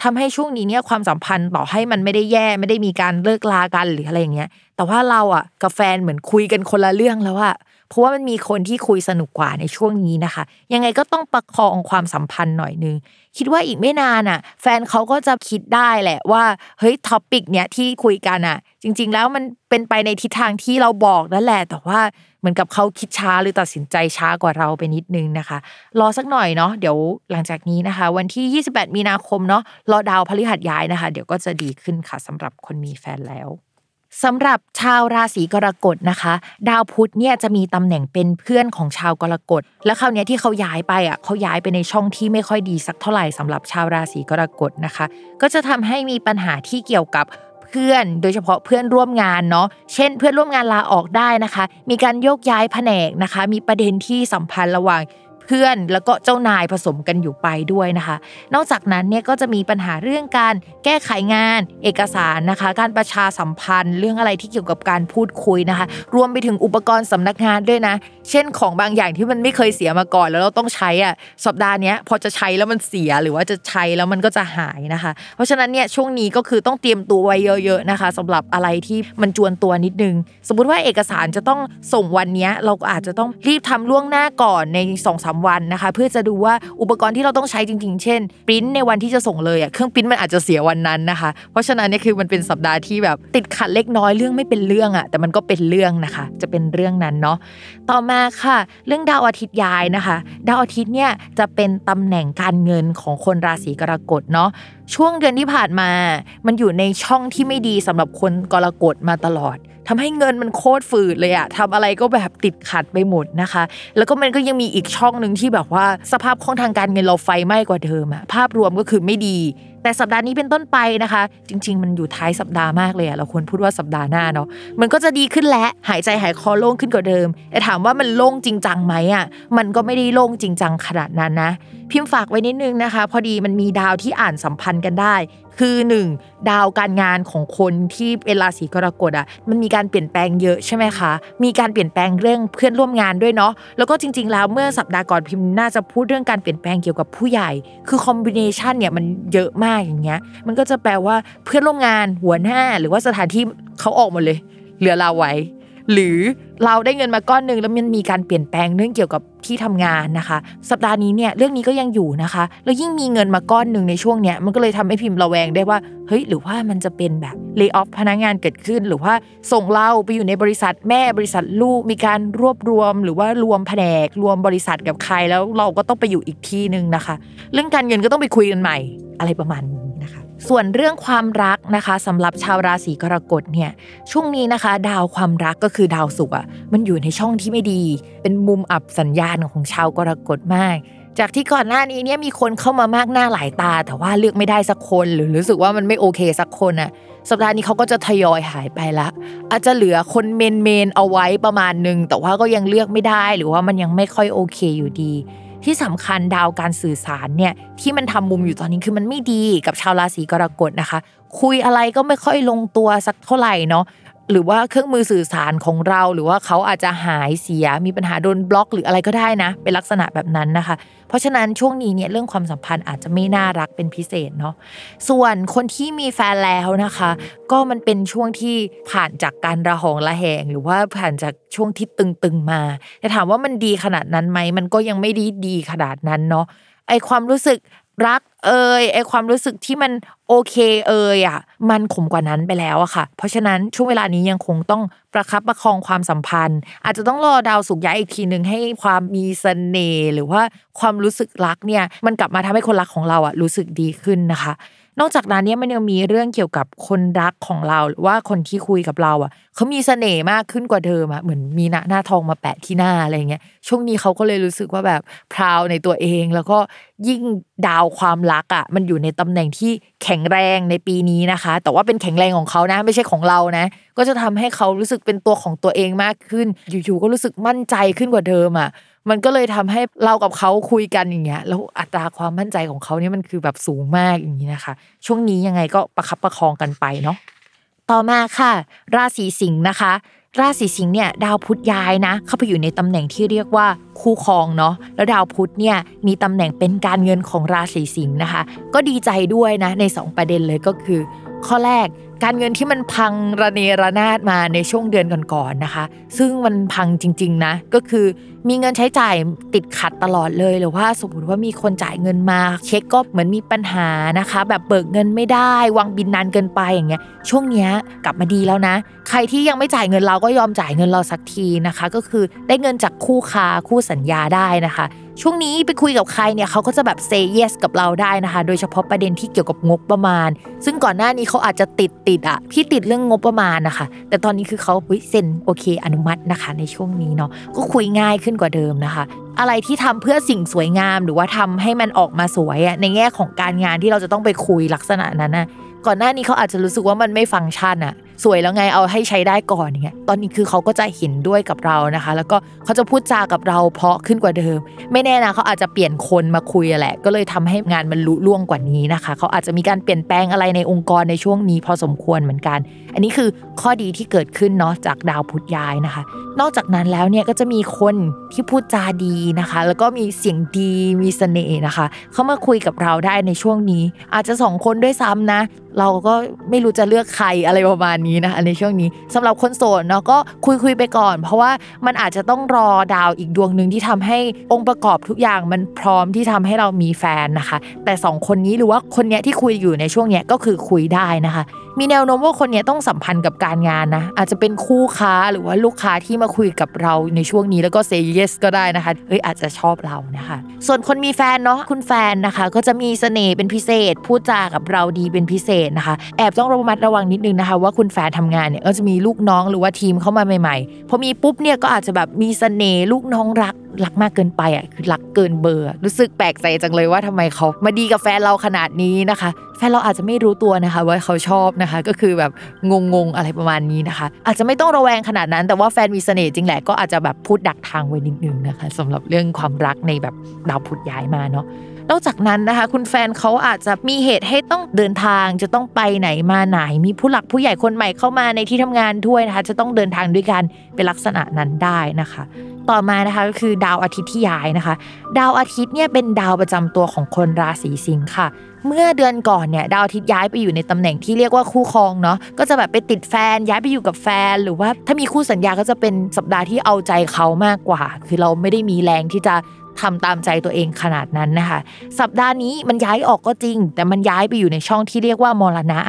ทำให้ช่วงนี้เนี่ยความสัมพันธ์ต่อให้มันไม่ได้แย่ไม่ได้มีการเลิกลากันหรืออะไรอย่างเงี้ย แต่ว่าเราอะกับแฟนเหมือนคุยกันคนละเรื่องแล้วอะ เพราะว่ามันมีคนที่คุยสนุกกว่าในช่วงนี้นะคะ ยังไงก็ต้องประคองความสัมพันธ์หน่อยนึง คิดว่าอีกไม่นานอะ แฟนเขาก็จะคิดได้แหละว่าเฮ้ย topic เนี้ยที่คุยกันอะ จริง ๆ แล้วมันเป็นไปในทิศทางที่เราบอกนั่นแหละ แต่ว่าเหมือนกับเขาคิดช้าหรือตัดสินใจช้ากว่าเราไปนิดนึงนะคะ รอสักหน่อยเนาะเดี๋ยวหลังจากนี้นะคะ วันที่ 28 มีนาคมเนาะรอดาวพฤหัสย้ายนะคะ เดี๋ยวก็จะดีขึ้นค่ะสำหรับคนมีแฟนแล้ว สำหรับชาวราศีกรกฎนะคะ ดาวพุธเนี่ยจะมีตำแหน่งเป็นเพื่อนของชาวกรกฎแล้วคราวนี้ที่เขาย้ายไปอะเขาย้ายไปในช่องที่ไม่ค่อยดีสักเท่าไหร่สำหรับชาวราศีกรกฎนะคะ ก็จะทำให้มีปัญหาที่เกี่ยวกับเพื่อน โดยเฉพาะเพื่อนร่วมงานเนาะเช่น เพื่อนร่วมงานลาออกได้นะคะ มีการโยกย้ายแผนกนะคะ มีประเด็นที่สัมพันธ์ระหว่าง พื่อนแล้วก็เจ้านายผสมกันอยู่ไปด้วยนะคะ นอกจากนั้นเนี่ยก็จะมีปัญหาเรื่องการแก้ไขงานเอกสารนะคะ การประชาสัมพันธ์ เรื่องอะไรที่เกี่ยวกับการพูดคุยนะคะ รวมไปถึงอุปกรณ์สำนักงานด้วยนะ เช่นของบางอย่างที่มันไม่เคยเสียมาก่อน แล้วเราต้องใช้อะสัปดาห์นี้พอจะใช้แล้วมันเสียหรือว่าจะใช้แล้วมันก็จะหายนะคะ เพราะฉะนั้นเนี่ยช่วงนี้ก็คือต้องเตรียมตัวไว้เยอะๆนะคะสำหรับอะไรที่มันจวนตัวนิดนึง สมมุติว่าเอกสารจะต้องส่งวันนี้เราก็อาจจะต้องรีบทำล่วงหน้าก่อนใน2อสวันนะคะ เพื่อจะดูว่าอุปกรณ์ที่เราต้องใช้จริง ๆ เช่นปริ้นในวันที่จะส่งเลยอะเครื่องปริ้นมันอาจจะเสียวันนั้นนะคะ เพราะฉะนั้นเนี่ยคือมันเป็นสัปดาห์ที่แบบติดขัดเล็กน้อยเรื่องไม่เป็นเรื่องอะแต่มันก็เป็นเรื่องนะคะ จะเป็นเรื่องนั้นเนาะต่อมาค่ะ เรื่องดาวอาทิตย์ย้ายนะคะ ดาวอาทิตย์เนี่ยจะเป็นตำแหน่งการเงินของคนราศีกรกฎเนาะช่วงเดือนที่ผ่านมา มันอยู่ในช่องที่ไม่ดีสำหรับคนกรกฎมาตลอด ทำให้เงินมันโคตรฝืดเลยอะทำอะไรก็แบบติดขัดไปหมดนะคะ แล้วก็มันก็ยังมีอีกช่องหนึ่งที่แบบว่าสภาพคล่องทางการเงินเราไฟไหม้กว่าเดิมอะภาพรวมก็คือไม่ดี แต่สัปดาห์นี้เป็นต้นไปนะคะ จริง ๆ มันอยู่ท้ายสัปดาห์มากเลยอะเราควรพูดว่าสัปดาห์หน้าเนาะมันก็จะดีขึ้นแล้วหายใจหายคอโล่งขึ้นกว่าเดิม แต่ถามว่ามันโล่งจริงจังไหมอะมันก็ไม่ได้โล่งจริงจังขนาดนั้นนะ พิมพ์ฝากไว้นิดนึงนะคะ พอดีมันมีดาวที่อ่านสัมพันธ์กันได้ คือ 1. ดาวการงานของคนที่เป็นราศีกรกฎอะมันมีการเปลี่ยนแปลงเยอะใช่ไหมคะ มีการเปลี่ยนแปลงเรื่องเพื่อนร่วมงานด้วยเนาะแล้วก็จริง ๆ แล้วเมื่อสัปดาห์ก่อนพิมพ์น่าจะพูดเรื่องการเปลี่ยนแปลงเกี่ยวกับผู้ใหญ่ คือคอมบิเนชันเนี่ยมันเยอะมากอย่างเงี้ย มันก็จะแปลว่าเพื่อนร่วมงานหัวหน้า หรือว่าสถานที่เขาออกหมดเลย เหลือเราไว้ หรือเราได้เงินมาก้อนหนึ่งแล้วมันมีการเปลี่ยนแปลงเรื่องเกี่ยวกับที่ทำงานนะคะ สัปดาห์นี้เนี่ยเรื่องนี้ก็ยังอยู่นะคะ แล้วยิ่งมีเงินมาก้อนหนึ่งในช่วงเนี้ยมันก็เลยทำให้พิมพ์ระแวงได้ว่าเฮ้ยหรือว่ามันจะเป็นแบบเลิกออฟพนักงานเกิดขึ้น หรือว่าส่งเราไปอยู่ในบริษัทแม่บริษัทลูกมีการรวบรวม หรือว่ารวมแผนกรวมบริษัทกับใครแล้วเราก็ต้องไปอยู่อีกที่หนึ่งนะคะ เรื่องการเงินก็ต้องไปคุยกันใหม่อะไรประมาณนี้น ส่วนเรื่องความรักนะคะสำหรับชาวราศีกรกฎเนี่ยช่วงนี้นะคะ ดาวความรักก็คือดาวศุกร์อะมันอยู่ในช่องที่ไม่ดี เป็นมุมอับสัญญาณของชาวกรกฎมาก จากที่ก่อนหน้านี้เนี่ยมีคนเข้ามามากหน้าหลายตา แต่ว่าเลือกไม่ได้สักคนหรือรู้สึกว่ามันไม่โอเคสักคนอะสัปดาห์นี้เขาก็จะทยอยหายไปละ อาจจะเหลือคนเมนเมนเอาไว้ประมาณหนึ่งแต่ว่าก็ยังเลือกไม่ได้หรือว่ามันยังไม่ค่อยโอเคอยู่ดี ที่สำคัญดาวการสื่อสารเนี่ยที่มันทำมุมอยู่ตอนนี้คือมันไม่ดีกับชาวราศีกรกฎนะคะ คุยอะไรก็ไม่ค่อยลงตัวสักเท่าไหร่เนาะ หรือว่าเครื่องมือสื่อสารของเรา หรือว่าเขาอาจจะหายเสียมีปัญหาโดนบล็อก หรืออะไรก็ได้นะ เป็นลักษณะแบบนั้นนะคะ เพราะฉะนั้นช่วงนี้เนี่ยเรื่องความสัมพันธ์อาจจะไม่น่ารักเป็นพิเศษเนาะส่วนคนที่มีแฟนแล้วนะคะ ก็มันเป็นช่วงที่ผ่านจากการระหองระแหง หรือว่าผ่านจากช่วงที่ตึงๆมาแต่ถามว่ามันดีขนาดนั้นไหมมันก็ยังไม่ดีดีขนาดนั้นเนาะไอความรู้สึก รักเอ่ยไอความรู้สึกที่มันโอเคเอ่ยอะมันขมกว่านั้นไปแล้วอะค่ะ เพราะฉะนั้นช่วงเวลานี้ยังคงต้องประคับประคองความสัมพันธ์ อาจจะต้องรอดาวสุกย้ายอีกทีหนึ่งให้ความมีเสน่ห์หรือว่าความรู้สึกรักเนี่ยมันกลับมาทำให้คนรักของเราอะรู้สึกดีขึ้นนะคะ นอกจากนั้นเนี่ยมันยังมีเรื่องเกี่ยวกับคนรักของเราหรือว่าคนที่คุยกับเราอะเขามีเสน่ห์มากขึ้นกว่าเดิมอะเหมือนมีหน้าหน้าทองมาแปะที่หน้าอะไรเงี้ยช่วงนี้เขาก็เลยรู้สึกว่าแบบพราวในตัวเอง แล้วก็ยิ่งดาวความรักอะมันอยู่ในตำแหน่งที่แข็งแรงในปีนี้นะคะ แต่ว่าเป็นแข็งแรงของเขานะ ไม่ใช่ของเรานะ ก็จะทำให้เขารู้สึกเป็นตัวของตัวเองมากขึ้น อยู่ๆก็รู้สึกมั่นใจขึ้นกว่าเดิมอะ มันก็เลยทำให้เรากับเขาคุยกันอย่างเงี้ยแล้วอัตราความมั่นใจของเขาเนี่ยมันคือแบบสูงมากอย่างนี้นะคะ ช่วงนี้ยังไงก็ประคับประคองกันไปเนาะต่อมาค่ะ ราศีสิงห์นะคะ ราศีสิงห์เนี่ยดาวพุธย้ายนะ เข้าไปอยู่ในตำแหน่งที่เรียกว่าคู่ครองเนาะแล้วดาวพุธเนี่ยมีตำแหน่งเป็นการเงินของราศีสิงห์นะคะ ก็ดีใจด้วยนะใน 2 ประเด็นเลยก็คือ ข้อแรกการเงินที่มันพังระเนระนาดมาในช่วงเดือนก่อนๆนะคะ ซึ่งมันพังจริง ๆ นะ ก็คือมีเงินใช้จ่ายติดขัดตลอดเลยหรือว่าสมมติว่ามีคนจ่ายเงินมาเช็คก็เหมือนมีปัญหานะคะ แบบเบิกเงินไม่ได้ วางบินนานเกินไปอย่างเงี้ยช่วงเนี้ยกลับมาดีแล้วนะ ใครที่ยังไม่จ่ายเงินเราก็ยอมจ่ายเงินเราสักทีนะคะ ก็คือได้เงินจากคู่ค้าคู่สัญญาได้นะคะ ช่วงนี้ไปคุยกับใครเนี่ยเขาก็จะแบบ say yes กับเราได้นะคะ โดยเฉพาะประเด็นที่เกี่ยวกับงบประมาณ ซึ่งก่อนหน้านี้เขาอาจจะติดติดอะพี่ติดเรื่องงบประมาณนะคะ แต่ตอนนี้คือเขาเซ็นโอเคอนุมัตินะคะ ในช่วงนี้เนาะก็คุยง่ายขึ้นกว่าเดิมนะคะ อะไรที่ทำเพื่อสิ่งสวยงามหรือว่าทำให้มันออกมาสวยอะในแง่ของการงานที่เราจะต้องไปคุยลักษณะนั้นนะก่อนหน้านี้เขาอาจจะรู้สึกว่ามันไม่ฟังก์ชันอะ สวยแล้วไงเอาให้ใช้ได้ก่อนอย่างเงี้ยตอนนี้คือเขาก็จะเห็นด้วยกับเรานะคะ แล้วก็เขาจะพูดจากับเราเพาะขึ้นกว่าเดิม ไม่แน่นะเขาอาจจะเปลี่ยนคนมาคุยแหละ ก็เลยทำให้งานมันลุล่วงกว่านี้นะคะ เขาอาจจะมีการเปลี่ยนแปลงอะไรในองค์กรในช่วงนี้พอสมควรเหมือนกัน อันนี้คือข้อดีที่เกิดขึ้นเนาะจากดาวพุธย้ายนะคะ นอกจากนั้นแล้วเนี่ยก็จะมีคนที่พูดจาดีนะคะ แล้วก็มีเสียงดีมีเสน่ห์นะคะ เขามาคุยกับเราได้ในช่วงนี้ อาจจะสองคนด้วยซ้ำนะ เราก็ไม่รู้จะเลือกใครอะไรประมาณนี้นะคะในช่วงนี้สำหรับคนโสดเนาะก็คุยคุยไปก่อน เพราะว่ามันอาจจะต้องรอดาวอีกดวงหนึ่งที่ทำให้องค์ประกอบทุกอย่างมันพร้อมที่ทำให้เรามีแฟนนะคะ แต่สองคนนี้หรือว่าคนเนี้ยที่คุยอยู่ในช่วงเนี้ยก็คือคุยได้นะคะ มีแนวโน้มว่าคนนี้ต้องสัมพันธ์กับการงานนะ อาจจะเป็นคู่ค้าหรือว่าลูกค้าที่มาคุยกับเราในช่วงนี้แล้วก็ say yes ก็ได้นะคะเอ้ยอาจจะชอบเรานะคะ ส่วนคนมีแฟนเนาะคุณแฟนนะคะ ก็จะมีเสน่ห์เป็นพิเศษ พูดจากับเราดีเป็นพิเศษนะคะ แอบต้องระมัดระวังนิดนึงนะคะ ว่าคุณแฟนทำงานเนี่ยก็จะมีลูกน้องหรือว่าทีมเข้ามาใหม่ๆพอมีปุ๊บเนี่ยก็อาจจะแบบมีเสน่ห์ลูกน้องรักรักมากเกินไปอะคือรักเกินเบอร์รู้สึกแปลกใจจังเลยว่าทำไมเขามาดีกับแฟนเราขนาดนี้นะคะ แฟนเราอาจจะไม่รู้ตัวนะคะ ว่าเขาชอบนะคะ ก็คือแบบงงๆอะไรประมาณนี้นะคะ อาจจะไม่ต้องระแวงขนาดนั้น แต่ว่าแฟนมีเสน่ห์จริงแหละก็อาจจะแบบพูดดักทางไว้นิดนึงนะคะสำหรับเรื่องความรักในแบบดาวพุธย้ายมาเนาะนอกจากนั้นนะคะ คุณแฟนเขาอาจจะมีเหตุให้ต้องเดินทางจะต้องไปไหนมาไหน มีผู้หลักผู้ใหญ่คนใหม่เข้ามาในที่ทำงานด้วยนะคะ จะต้องเดินทางด้วยกันเป็นลักษณะนั้นได้นะคะ ต่อมานะคะก็คือดาวอาทิตย์ที่ย้ายนะคะ ดาวอาทิตย์เนี่ยเป็นดาวประจำตัวของคนราศีสิงค์ค่ะ เมื่อเดือนก่อนเนี่ยดาวอาทิตย์ย้ายไปอยู่ในตำแหน่งที่เรียกว่าคู่ครองเนาะก็จะแบบไปติดแฟนย้ายไปอยู่กับแฟน หรือว่าถ้ามีคู่สัญญาก็จะเป็นสัปดาห์ที่เอาใจเขามากกว่า คือเราไม่ได้มีแรงที่จะทำตามใจตัวเองขนาดนั้นนะคะ สัปดาห์นี้มันย้ายออกก็จริง แต่มันย้ายไปอยู่ในช่องที่เรียกว่ามรณะ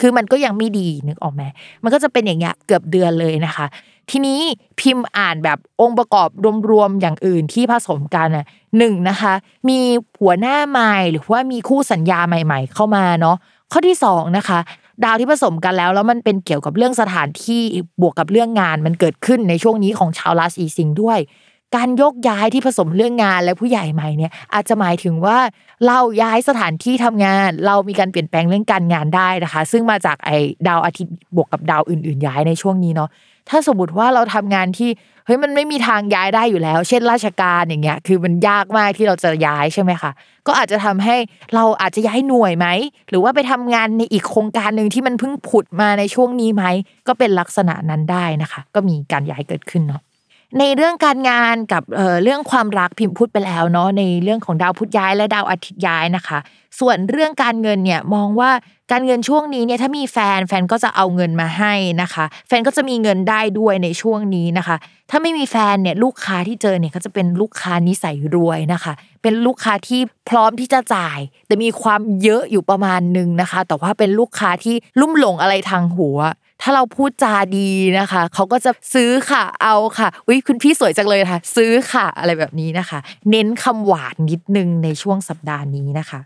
คือมันก็ยังไม่ดีนึกออกไหมมันก็จะเป็นอย่างเงี้ยเกือบเดือนเลยนะคะ ทีนี้พิมพ์อ่านแบบองค์ประกอบรวมๆอย่างอื่นที่ผสมกันอะหนึ่งนะคะ มีหัวหน้าใหม่หรือว่ามีคู่สัญญาใหม่ ๆ เข้ามาเนาะข้อที่สองนะคะ ดาวที่ผสมกันแล้วแล้วมันเป็นเกี่ยวกับเรื่องสถานที่บวกกับเรื่องงานมันเกิดขึ้นในช่วงนี้ของชาวราศีสิงห์ด้วยการยกย้ายที่ผสมเรื่องงานและผู้ใหญ่ใหม่เนี่ยอาจจะหมายถึงว่าเราย้ายสถานที่ทำงาน เรามีการเปลี่ยนแปลงเรื่องการงานได้นะคะ ซึ่งมาจากไอ้ดาวอาทิตย์บวกกับดาวอื่น ๆ ย้ายในช่วงนี้เนาะ ถ้าสมมติว่าเราทำงานที่เฮ้ยมันไม่มีทางย้ายได้อยู่แล้ว เช่นราชการอย่างเงี้ย คือมันยากมากที่เราจะย้ายใช่ไหมคะก็อาจจะทำให้เราอาจจะย้ายหน่วยไหมหรือว่าไปทำงานในอีกโครงการหนึ่งที่มันเพิ่งผุดมาในช่วงนี้ไหมก็เป็นลักษณะนั้นได้นะคะ ก็มีการย้ายเกิดขึ้นเนาะ ในเรื่องการงานกับเเรื่องความรักพิมพ์พูดไปแล้วเนาะในเรื่องของดาวพุธย้ายและดาวอาทิตย์ย้ายนะคะ ส่วนเรื่องการเงินเนี่ยมองว่าการเงินช่วงนี้เนี่ยถ้ามีแฟนแฟนก็จะเอาเงินมาให้นะคะ แฟนก็จะมีเงินได้ด้วยในช่วงนี้นะคะ ถ้าไม่มีแฟนเนี่ยลูกค้าที่เจอเนี่ยก็จะเป็นลูกค้านิสัยรวยนะคะ เป็นลูกค้าที่พร้อมที่จะจ่าย แต่มีความเยอะอยู่ประมาณนึงนะคะ แต่ว่าเป็นลูกค้าที่ลุ่มหลงอะไรทางหัว ถ้าเราพูดจาดีนะคะเขาก็จะซื้อค่ะเอาค่ะอุ้ยคุณพี่สวยจังเลยค่ะ ซื้อค่ะ อะไรแบบนี้นะคะ เน้นคำหวานนิดนึงในช่วงสัปดาห์นี้นะคะ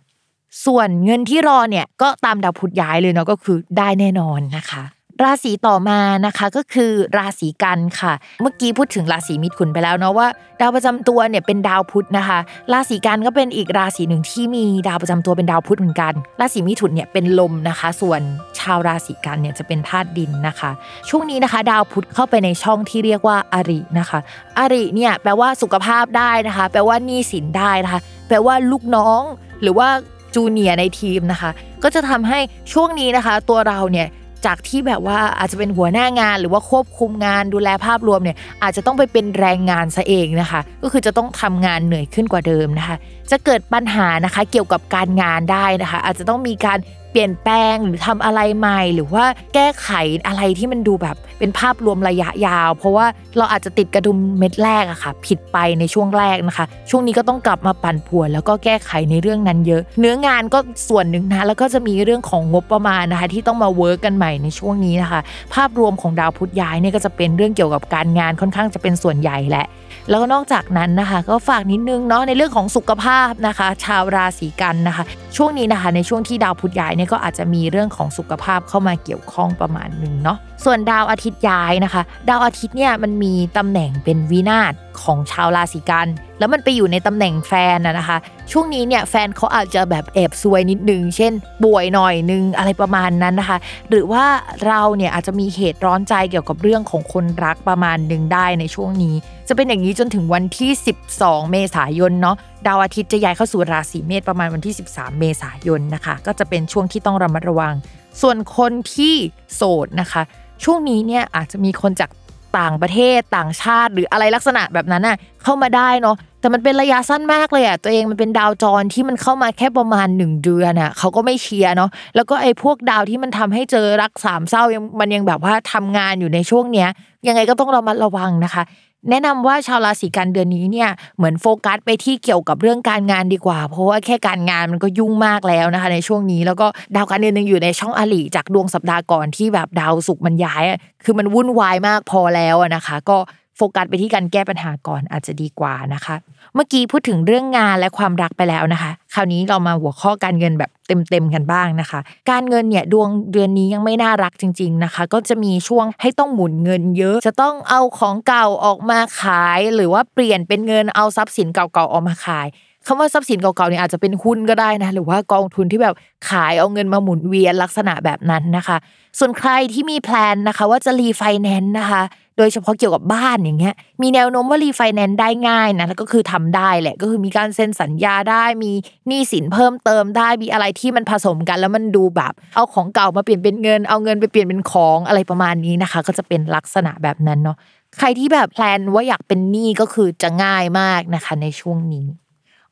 ส่วนเงินที่รอเนี่ยก็ตามดาวพุธย้ายเลยเนาะก็คือได้แน่นอนนะคะ ราศีต่อมานะคะก็คือราศีกันค่ะ เมื่อกี้พูดถึงราศีมิถุนไปแล้วเนาะว่า ดาวประจำตัวเนี่ยเป็นดาวพุธนะคะ ราศีกันก็เป็นอีกราศีหนึ่งที่มีดาวประจำตัวเป็นดาวพุธเหมือนกัน ราศีมิถุนเนี่ยเป็นลมนะคะ ส่วนชาวราศีกันเนี่ยจะเป็นธาตุดินนะคะ ช่วงนี้นะคะ ดาวพุธเข้าไปในช่องที่เรียกว่าอารินะคะอาริเนี่ยแปลว่าสุขภาพได้นะคะ แปลว่าหนี้สินได้นะคะ แปลว่าลูกน้องหรือว่าจูเนียในทีมนะคะ ก็จะทำให้ช่วงนี้นะคะ ตัวเราเนี่ย จากที่แบบว่าอาจจะเป็นหัวหน้างานหรือว่าควบคุมงานดูแลภาพรวมเนี่ยอาจจะต้องไปเป็นแรงงานซะเองนะคะ ก็คือจะต้องทำงานเหนื่อยขึ้นกว่าเดิมนะคะ จะเกิดปัญหานะคะเกี่ยวกับการงานได้นะคะ อาจจะต้องมีการ เปลี่ยนแปลงหรือทำอะไรใหม่ หรือว่าแก้ไขอะไรที่มันดูแบบเป็นภาพรวมระยะยาว เพราะว่าเราอาจจะติดกระดุมเม็ดแรกอะค่ะ ผิดไปในช่วงแรกนะคะ ช่วงนี้ก็ต้องกลับมาปั่นป่วน แล้วก็แก้ไขในเรื่องนั้นเยอะ เนื้องานก็ส่วนหนึ่งนะแล้วก็จะมีเรื่องของงบประมาณนะคะ ที่ต้องมาเวิร์กกันใหม่ในช่วงนี้นะคะ ภาพรวมของดาวพุธย้ายเนี่ยก็จะเป็นเรื่องเกี่ยวกับการงานค่อนข้างจะเป็นส่วนใหญ่แหละแล้วก็นอกจากนั้นนะคะ ก็ฝากนิดนึงเนาะในเรื่องของสุขภาพนะคะ ชาวราศีกันนะคะ ช่วงนี้นะคะในช่วงที่ดาวพุธย้ายเนี่ยก็อาจจะมีเรื่องของสุขภาพเข้ามาเกี่ยวข้องประมาณหนึ่งเนาะส่วนดาวอาทิตย์ย้ายนะคะ ดาวอาทิตย์เนี่ยมันมีตำแหน่งเป็นวินาศของชาวราศีกัน แล้วมันไปอยู่ในตำแหน่งแฟนนะนะคะ ช่วงนี้เนี่ยแฟนเขาอาจจะแบบแอบซวยนิดนึง เช่น ป่วยหน่อยนึงอะไรประมาณนั้นนะคะ หรือว่าเราเนี่ยอาจจะมีเหตุร้อนใจเกี่ยวกับเรื่องของคนรักประมาณหนึ่งได้ในช่วงนี้ จะเป็นอย่างนี้จนถึงวันที่ 12 เมษายนเนาะ ดาวอาทิตย์จะย้ายเข้าสู่ราศีเมษประมาณวันที่ 13 เมษายนนะคะ ก็จะเป็นช่วงที่ต้องระมัดระวัง ส่วนคนที่โสดนะคะ ช่วงนี้เนี่ยอาจจะมีคนจากต่างประเทศต่างชาติ หรืออะไรลักษณะแบบนั้นน่ะเข้ามาได้เนาะแต่มันเป็นระยะสั้นมากเลยอะตัวเองมันเป็นดาวจรที่มันเข้ามาแค่ประมาณ 1 เดือนอะเขาก็ไม่เชียร์เนาะแล้วก็ไอ้พวกดาวที่มันทำให้เจอรักสามเศร้ายังมันยังแบบว่าทำงานอยู่ในช่วงเนี้ยยังไงก็ต้องระมัดระวังนะคะ แนะนำว่าชาวราศีกันเดือนนี้เนี่ยเหมือนโฟกัสไปที่เกี่ยวกับเรื่องการงานดีกว่า เพราะว่าแค่การงานมันก็ยุ่งมากแล้วนะคะ ในช่วงนี้แล้วก็ดาวการเดือนหนึ่งอยู่ในช่องอลีจากดวงสัปดาห์ก่อนที่แบบดาวศุกร์มันย้าย คือมันวุ่นวายมากพอแล้วนะคะ ก็โฟกัสไปที่การแก้ปัญหาก่อนอาจจะดีกว่านะคะ มื่อกี้พูดถึงเรื่องงานและความรักไปแล้วนะคะ คราวนี้เรามาหัวข้อการเงินแบบเต็มๆกันบ้างนะคะ การเงินเนี่ยดวงเดือนนี้ยังไม่น่ารักจริง ๆนะคะ ก็จะมีช่วงให้ต้องหมุนเงินเยอะ จะต้องเอาของเก่าออกมาขาย หรือว่าเปลี่ยนเป็นเงินเอาทรัพย์สินเก่าๆออกมาขายคำว่าทรัพย์สินเก่าๆเนี่ยอาจจะเป็นหุ้นก็ได้นะหรือว่ากองทุนที่แบบขายเอาเงินมาหมุนเวียนลักษณะแบบนั้นนะคะ ส่วนใครที่มี plan นะคะ ว่าจะรีไฟแนนซ์นะคะ โดยเฉพาะเกี่ยวกับบ้านอย่างเงี้ย มีแนวโน้มว่ารีไฟแนนซ์ได้ง่ายนะแล้วก็คือทำได้แหละก็คือมีการเซ็นสัญญาได้มีหนี้สินเพิ่มเติมได้มีอะไรที่มันผสมกัน แล้วมันดูแบบเอาของเก่ามาเปลี่ยนเป็นเงิน เอาเงินไปเปลี่ยนเป็นของอะไรประมาณนี้นะคะ ก็จะเป็นลักษณะแบบนั้นเนาะใครที่แบบแพลนว่าอยากเป็นหนี้ก็คือจะง่ายมากนะคะในช่วงนี้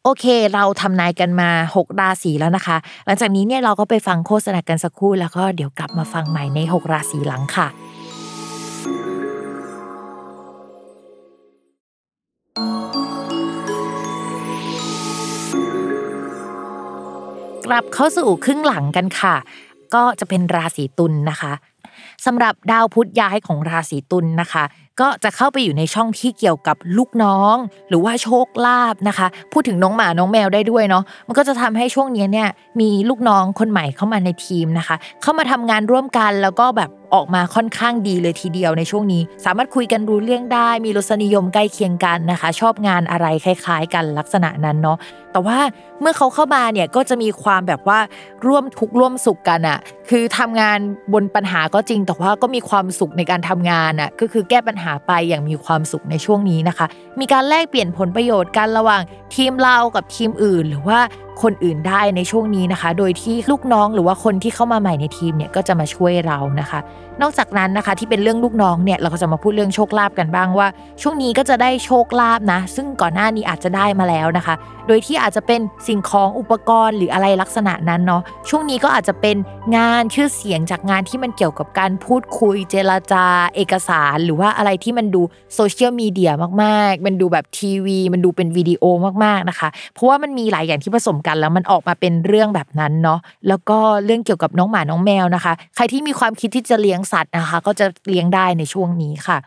โอเค เราทำนายกันมา 6 ราศีแล้วนะคะ หลังจากนี้เนี่ยเราก็ไปฟังโฆษณากันสักครู่แล้วก็เดี๋ยวกลับมาฟังใหม่ใน 6 ราศีหลังค่ะ กลับเข้าสู่ครึ่งหลังกันค่ะ ก็จะเป็นราศีตุลนะคะสำหรับดาวพุธย้ายของราศีตุลนะคะ ก็จะเข้าไปอยู่ในช่องที่เกี่ยวกับลูกน้อง หรือว่าโชคลาภนะคะ พูดถึงน้องหมาน้องแมวได้ด้วยเนาะมันก็จะทำให้ช่วงนี้เนี่ยมีลูกน้องคนใหม่เข้ามาในทีมนะคะ เข้ามาทำงานร่วมกันแล้วก็แบบ ออกมาค่อนข้างดีเลยทีเดียวในช่วงนี้ สามารถคุยกันรู้เรื่องได้ มีรสนิยมใกล้เคียงกันนะคะ ชอบงานอะไรคล้ายๆ กันลักษณะนั้นเนาะแต่ว่าเมื่อเขาเข้ามาเนี่ยก็จะมีความแบบว่าร่วมทุกข์ร่วมสุขกันอะคือทำงานบนปัญหาก็จริง แต่ว่าก็มีความสุขในการทำงานอะก็คือแก้ปัญหาไปอย่างมีความสุขในช่วงนี้นะคะ มีการแลกเปลี่ยนผลประโยชน์กันระหว่างทีมเรากับทีมอื่น หรือว่า คนอื่นได้ในช่วงนี้นะคะ โดยที่ลูกน้องหรือว่าคนที่เข้ามาใหม่ในทีมเนี่ยก็จะมาช่วยเรานะคะ นอกจากนั้นนะคะที่เป็นเรื่องลูกน้องเนี่ยเราก็จะมาพูดเรื่องโชคลาภกันบ้างว่า ช่วงนี้ก็จะได้โชคลาภนะ ซึ่งก่อนหน้านี้อาจจะได้มาแล้วนะคะ โดยที่อาจจะเป็นสิ่งของอุปกรณ์หรืออะไรลักษณะนั้นเนาะช่วงนี้ก็อาจจะเป็นงานชื่อเสียงจากงานที่มันเกี่ยวกับการพูดคุยเจรจา เอกสาร หรือว่าอะไรที่มันดูโซเชียลมีเดียมากๆ มันดูแบบทีวี มันดูเป็นวิดีโอมากๆนะคะ เพราะว่ามันมีหลายอย่างที่ผสมกันแล้วมันออกมาเป็นเรื่องแบบนั้นเนาะแล้วก็เรื่องเกี่ยวกับน้องหมาน้องแมวนะคะ ใครที่มีความคิดที่จะเลี้ยงสัตว์นะคะ ก็จะเลี้ยงได้ในช่วงนี้ค่ะ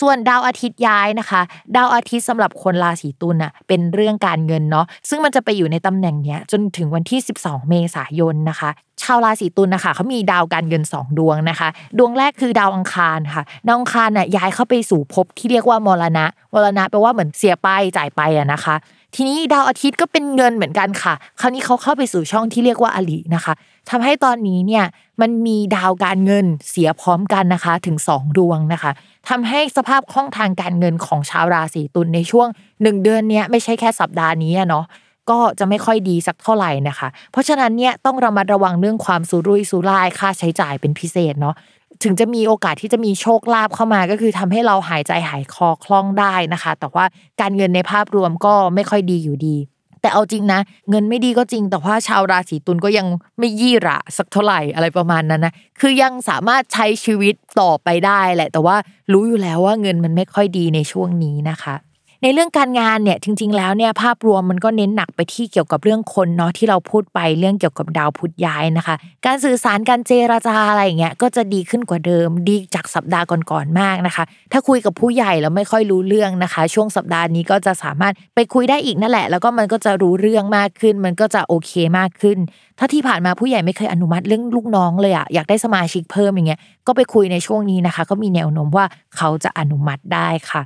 ส่วนดาวอาทิตย์ย้ายนะคะ ดาวอาทิตย์สำหรับคนราศีตุลน่ะเป็นเรื่องการเงินเนาะซึ่งมันจะไปอยู่ในตำแหน่งเนี้ยจนถึงวันที่ 12 เมษายนนะคะ ชาวราศีตุลนะคะเขามีดาวการเงิน 2 ดวงนะคะ ดวงแรกคือดาวอังคารค่ะดาวอังคารน่ะย้ายเข้าไปสู่ภพที่เรียกว่ามรณะมรณะแปลว่าเหมือนเสียไปจ่ายไปอะนะคะทีนี้ดาวอาทิตย์ก็เป็นเงินเหมือนกันค่ะ คราวนี้เขาเข้าไปสู่ช่องที่เรียกว่าอลินะคะ ทำให้ตอนนี้เนี่ยมันมีดาวการเงินเสียพร้อมกันนะคะถึง 2 ดวงนะคะทำให้สภาพคล่องทางการเงินของชาวราศีตุลในช่วง 1 เดือนเนี้ยไม่ใช่แค่สัปดาห์นี้เนาะก็จะไม่ค่อยดีสักเท่าไหร่นะคะ เพราะฉะนั้นเนี่ยต้องระมัดระวังเรื่องความสุรุ่ยสุร่ายค่าใช้จ่ายเป็นพิเศษเนาะถึงจะมีโอกาสที่จะมีโชคลาภเข้ามาก็คือทำให้เราหายใจหายคอคล่องได้นะคะ แต่ว่าการเงินในภาพรวมก็ไม่ค่อยดีอยู่ดี แต่เอาจริงนะ เงินไม่ดีก็จริง แต่ว่าชาวราศีตุลก็ยังไม่ยี่ระสักเท่าไหร่อะไรประมาณนั้นนะคือยังสามารถใช้ชีวิตต่อไปได้แหละ แต่ว่ารู้อยู่แล้วว่าเงินมันไม่ค่อยดีในช่วงนี้นะคะ ในเรื่องการงานเนี่ยจริง ๆ แล้วเนี่ยภาพรวมมันก็เน้นหนักไปที่เกี่ยวกับเรื่องคนเนาะที่เราพูดไปเรื่องเกี่ยวกับดาวพุธย้ายนะคะ การสื่อสารการเจรจาอะไรอย่างเงี้ยก็จะดีขึ้นกว่าเดิม ดีจากสัปดาห์ก่อนๆมากนะคะ ถ้าคุยกับผู้ใหญ่แล้วไม่ค่อยรู้เรื่องนะคะ ช่วงสัปดาห์นี้ก็จะสามารถไปคุยได้อีกนั่นแหละ แล้วก็มันก็จะรู้เรื่องมากขึ้น มันก็จะโอเคมากขึ้น ถ้าที่ผ่านมาผู้ใหญ่ไม่เคยอนุมัติเรื่องลูกน้องเลยอะอยากได้สมาชิกเพิ่มอย่างเงี้ยก็ไปคุยในช่วงนี้นะคะ ก็มีแนวโน้มว่าเขาจะอนุมัติได้ค่ะ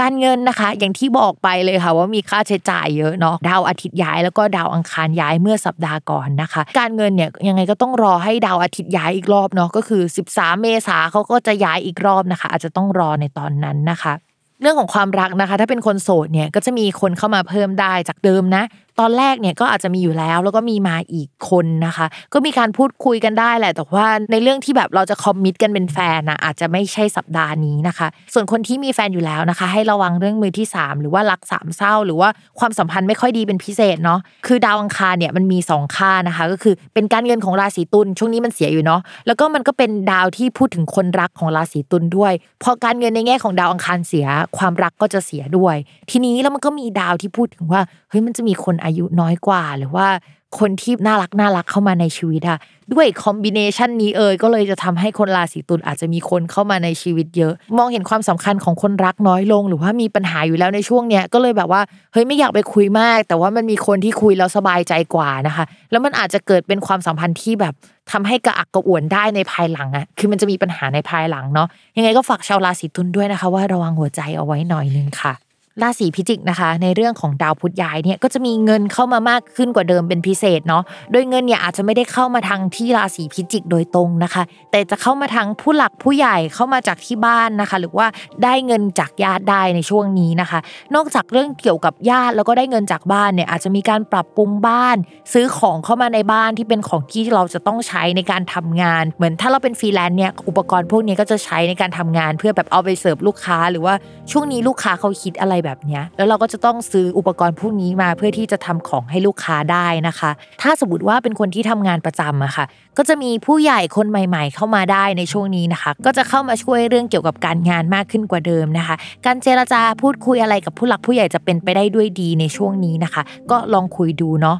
การเงินนะคะ อย่างที่บอกไปเลยค่ะว่ามีค่าใช้จ่ายเยอะเนาะดาวอาทิตย์ย้ายแล้วก็ดาวอังคารย้ายเมื่อสัปดาห์ก่อนนะคะ การเงินเนี่ยยังไงก็ต้องรอให้ดาวอาทิตย์ย้ายอีกรอบเนาะก็คือ 13 เมษาเขาก็จะย้ายอีกรอบนะคะ อาจจะต้องรอในตอนนั้นนะคะ เรื่องของความรักนะคะ ถ้าเป็นคนโสดเนี่ยก็จะมีคนเข้ามาเพิ่มได้จากเดิมนะ ตอนแรกเนี่ยก็อาจจะมีอยู่แล้ว แล้วก็มีมาอีกคนนะคะ ก็มีการพูดคุยกันได้แหละ แต่ว่าในเรื่องที่แบบเราจะคอมมิตกันเป็นแฟนนะอาจจะไม่ใช่สัปดาห์นี้นะคะ ส่วนคนที่มีแฟนอยู่แล้วนะคะ ให้ระวังเรื่องมือที่ 3 หรือว่ารักสามเศร้า หรือว่าความสัมพันธ์ไม่ค่อยดีเป็นพิเศษเนาะคือดาวอังคารเนี่ยมันมี 2 ค่านะคะ ก็คือเป็นการเงินของราศีตุลช่วงนี้มันเสียอยู่เนาะแล้วก็มันก็เป็นดาวที่พูดถึงคนรักของราศีตุลด้วยพอการเงินในแง่ของดาวอังคารเสีย ความรักก็จะเสียด้วย ทีนี้แล้วมันก็มีดาวที่พูดถึงว่าเฮ้ยมันจะมีคนอายุน้อยกว่า หรือว่าคนที่น่ารักน่ารักเข้ามาในชีวิตอะด้วยคอมบิเนชันนี้เอ่ยก็เลยจะทำให้คนราศีตุลอาจจะมีคนเข้ามาในชีวิตเยอะ มองเห็นความสำคัญของคนรักน้อยลง หรือว่ามีปัญหาอยู่แล้วในช่วงเนี้ยก็เลยแบบว่าเฮ้ยไม่อยากไปคุยมาก แต่ว่ามันมีคนที่คุยแล้วสบายใจกว่านะคะ แล้วมันอาจจะเกิดเป็นความสัมพันธ์ที่แบบทำให้กระอักกระอ่วนได้ในภายหลังอะคือมันจะมีปัญหาในภายหลังเนาะยังไงก็ฝากชาวราศีตุลด้วยนะคะ ว่าระวังหัวใจเอาไว้หน่อยนึงค่ะ ราศีพิจิกนะคะ ในเรื่องของดาวพุธย้ายเนี่ยก็จะมีเงินเข้ามามากขึ้นกว่าเดิมเป็นพิเศษเนาะโดยเงินเนี่ยอาจจะไม่ได้เข้ามาทางที่ราศีพิจิกโดยตรงนะคะ แต่จะเข้ามาทางผู้หลักผู้ใหญ่เข้ามาจากที่บ้านนะคะ หรือว่าได้เงินจากญาติได้ในช่วงนี้นะคะ นอกจากเรื่องเกี่ยวกับญาติแล้วก็ได้เงินจากบ้านเนี่ยอาจจะมีการปรับปรุงบ้าน ซื้อของเข้ามาในบ้านที่เป็นของที่เราจะต้องใช้ในการทำงาน เหมือนถ้าเราเป็นฟรีแลนซ์เนี่ยอุปกรณ์พวกนี้ก็จะใช้ในการทำงาน เพื่อแบบเอาไปเสิร์ฟลูกค้า หรือว่าช่วงนี้ลูกค้าเขาคิดอะไรแบบนี้แล้วเราก็จะต้องซื้ออุปกรณ์พวกนี้มาเพื่อที่จะทำของให้ลูกค้าได้นะคะ ถ้าสมมติว่าเป็นคนที่ทำงานประจำอะค่ะ ก็จะมีผู้ใหญ่คนใหม่ ๆ เข้ามาได้ในช่วงนี้นะคะ ก็จะเข้ามาช่วยเรื่องเกี่ยวกับการงานมากขึ้นกว่าเดิมนะคะ การเจรจาพูดคุยอะไรกับผู้หลักผู้ใหญ่จะเป็นไปได้ด้วยดีในช่วงนี้นะคะ ก็ลองคุยดูเนาะ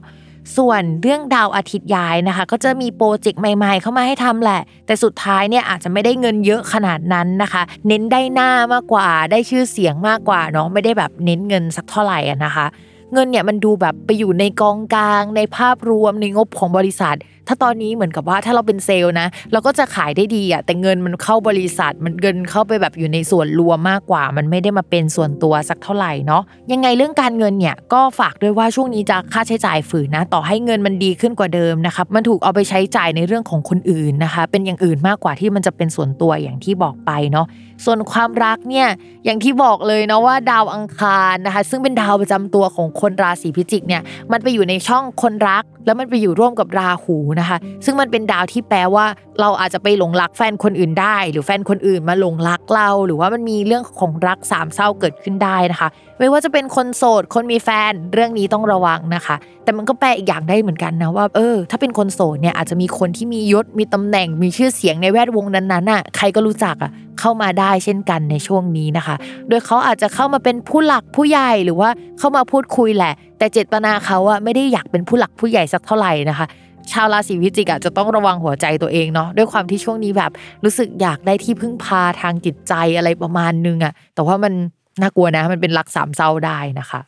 ส่วนเรื่องดาวอาทิตย์ย้ายนะคะ ก็จะมีโปรเจกต์ใหม่ๆ เข้ามาให้ทำแหละ แต่สุดท้ายเนี่ยอาจจะไม่ได้เงินเยอะขนาดนั้นนะคะ เน้นได้หน้ามากกว่าได้ชื่อเสียงมากกว่าเนาะไม่ได้แบบเน้นเงินสักเท่าไหร่อะนะคะ เงินเนี่ยมันดูแบบไปอยู่ในกองกลาง ในภาพรวมในงบของบริษัท ถ้าตอนนี้เหมือนกับว่าถ้าเราเป็นเซลล์นะ เราก็จะขายได้ดีอะแต่เงินมันเข้าบริษัท มันเงินเข้าไปแบบอยู่ในส่วนรวมมากกว่า มันไม่ได้มาเป็นส่วนตัวสักเท่าไหร่เนาะยังไงเรื่องการเงินเนี่ยก็ฝากด้วยว่าช่วงนี้จะค่าใช้จ่ายฝืนนะ ต่อให้เงินมันดีขึ้นกว่าเดิมนะครับมันถูกเอาไปใช้จ่ายในเรื่องของคนอื่นนะคะ เป็นอย่างอื่นมากกว่าที่มันจะเป็นส่วนตัวอย่างที่บอกไปเนาะ ส่วนความรักเนี่ยอย่างที่บอกเลยเนาะว่าดาวอังคารนะคะ ซึ่งเป็นดาวประจำตัวของคนราศีพิจิกเนี่ยมันไปอยู่ในช่องคนรัก แล้วมันไปอยู่ร่วมกับราหูนะคะ ซึ่งมันเป็นดาวที่แปลว่า เราอาจจะไปหลงรักแฟนคนอื่นได้ หรือแฟนคนอื่นมาหลงรักเรา หรือว่ามันมีเรื่องของรักสามเศร้าเกิดขึ้นได้นะคะ ไม่ว่าจะเป็นคนโสดคนมีแฟนเรื่องนี้ต้องระวังนะคะ แต่มันก็แปลอีกอย่างได้เหมือนกันนะว่าเออถ้าเป็นคนโสดเนี่ยอาจจะมีคนที่มียศมีตำแหน่งมีชื่อเสียงในแวดวงนั้นๆน่ะใครก็รู้จักอะ เข้ามาได้เช่นกันในช่วงนี้นะคะ โดยเขาอาจจะเข้ามาเป็นผู้หลักผู้ใหญ่หรือว่าเข้ามาพูดคุยแหละ แต่เจตนาเขาอะไม่ได้อยากเป็นผู้หลักผู้ใหญ่สักเท่าไหร่นะคะชาวราศีพิจิกอะจะต้องระวังหัวใจตัวเองเนาะด้วยความที่ช่วงนี้แบบ รู้สึกอยากได้ที่พึ่งพาทางจิตใจอะไรประมาณนึงอะแต่ว่ามันน่ากลัวนะมันเป็นรักสามเศร้าได้นะคะ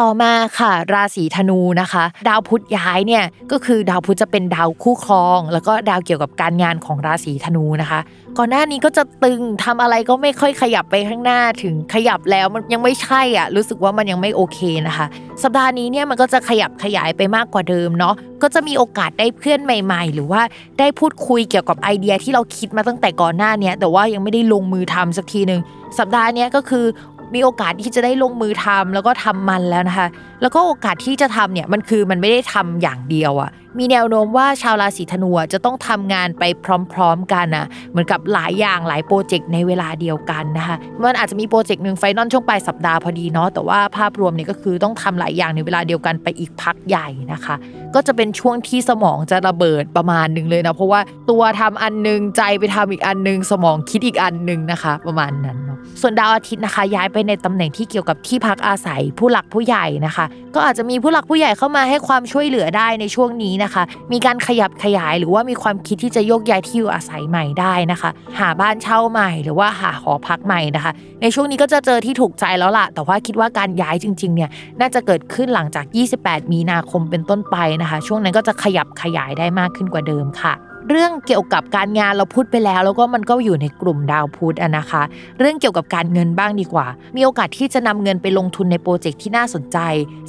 ต่อมาค่ะ ราศีธนูนะคะ ดาวพุธย้ายเนี่ยก็คือดาวพุธจะเป็นดาวคู่ครอง แล้วก็ดาวเกี่ยวกับการงานของราศีธนูนะคะ ก่อนหน้านี้ก็จะตึงทำอะไรก็ไม่ค่อยขยับไปข้างหน้าถึงขยับแล้วมันยังไม่ใช่อะรู้สึกว่ามันยังไม่โอเคนะคะ สัปดาห์นี้เนี่ยมันก็จะขยับขยายไปมากกว่าเดิมเนาะก็จะมีโอกาสได้เพื่อนใหม่ ๆ หรือว่าได้พูดคุยเกี่ยวกับไอเดียที่เราคิดมาตั้งแต่ก่อนหน้านี้แต่ว่ายังไม่ได้ลงมือทำสักทีหนึ่งสัปดาห์นี้ก็คือ มีโอกาสที่จะได้ลงมือทำแล้วก็ทำมันแล้วนะคะ แล้วก็โอกาสที่จะทำเนี่ยมันคือมันไม่ได้ทำอย่างเดียวอะ่ะมีแนวโน้มว่าชาวราศีธนูจะต้องทำงานไปพร้อมๆกันอะเหมือนกับหลายอย่างหลาย project ในเวลาเดียวกันนะคะมันอาจจะมี project หนึ่ง final ช่วงปลายสัปดาห์พอดีเนาะแต่ว่าภาพรวมเนี่ยก็คือต้องทำหลายอย่างในเวลาเดียวกันไปอีกพักใหญ่นะคะ ก็จะเป็นช่วงที่สมองจะระเบิดประมาณหนึ่งเลยนะเพราะว่าตัวทำอันนึงใจไปทำอีกอันนึงสมองคิดอีกอันนึงนะคะ ประมาณนั้นเนาะส่วนดาวอาทิตย์นะคะ ย้ายไปเป็นในตำแหน่งที่เกี่ยวกับที่พักอาศัยผู้หลักผู้ใหญ่นะคะ ก็อาจจะมีผู้หลักผู้ใหญ่เข้ามาให้ความช่วยเหลือได้ในช่วงนี้นะคะ มีการขยับขยายหรือว่ามีความคิดที่จะโยกย้ายที่อยู่อาศัยใหม่ได้นะคะ หาบ้านเช่าใหม่หรือว่าหาหอพักใหม่นะคะ ในช่วงนี้ก็จะเจอที่ถูกใจแล้วล่ะ แต่ว่าคิดว่าการย้ายจริงๆเนี่ยน่าจะเกิดขึ้นหลังจาก 28 มีนาคมเป็นต้นไปนะคะ ช่วงนั้นก็จะขยับขยายได้มากขึ้นกว่าเดิมค่ะ เรื่องเกี่ยวกับการงานเราพูดไปแล้ว แล้วก็มันก็อยู่ในกลุ่มดาวพุธอะนะคะ เรื่องเกี่ยวกับการเงินบ้างดีกว่า มีโอกาสที่จะนำเงินไปลงทุนในโปรเจกต์ที่น่าสนใจ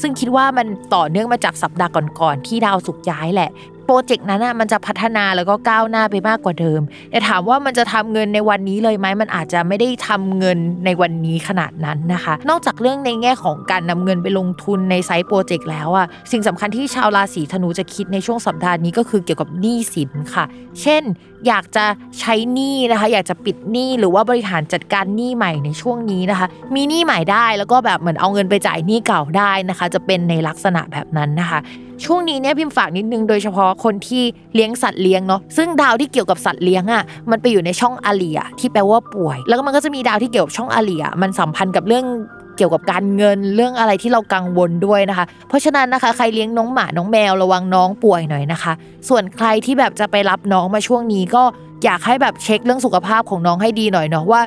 ซึ่งคิดว่ามันต่อเนื่องมาจากสัปดาห์ก่อนๆที่ดาวสุกย้ายแหละ รเจกต์นั้นอะมันจะพัฒนาแล้วก็ก้าวหน้าไปมากกว่าเดิม แต่ถามว่ามันจะทำเงินในวันนี้เลยไหมมันอาจจะไม่ได้ทำเงินในวันนี้ขนาดนั้นนะคะ นอกจากเรื่องในแง่ของการนำเงินไปลงทุนในไซต์โปรเจกต์แล้วอะสิ่งสำคัญที่ชาวราศีธนูจะคิดในช่วงสัปดาห์นี้ก็คือเกี่ยวกับหนี้สินค่ะ เช่น อยากจะใช้หนี้นะคะ อยากจะปิดหนี้หรือว่าบริหารจัดการหนี้ใหม่ในช่วงนี้นะคะ มีหนี้ใหม่ได้แล้วก็แบบเหมือนเอาเงินไปจ่ายหนี้เก่าได้นะคะ จะเป็นในลักษณะแบบนั้นนะคะ ช่วงนี้เนี่ยพิมพ์ฝากนิดนึงโดยเฉพาะคนที่เลี้ยงสัตว์เลี้ยงเนาะซึ่งดาวที่เกี่ยวกับสัตว์เลี้ยงอะมันไปอยู่ในช่องอาเลียที่แปลว่าป่วย แล้วก็มันก็จะมีดาวที่เกี่ยวกับช่องอาเลียมันสัมพันธ์กับเรื่อง เกี่ยวกับการเงินเรื่องอะไรที่เรากังวลด้วยนะคะ เพราะฉะนั้นนะคะ ใครเลี้ยงน้องหมาน้องแมวระวังน้องป่วยหน่อยนะคะ ส่วนใครที่แบบจะไปรับน้องมาช่วงนี้ก็อยากให้แบบเช็คเรื่องสุขภาพของน้องให้ดีหน่อยเนาะว่า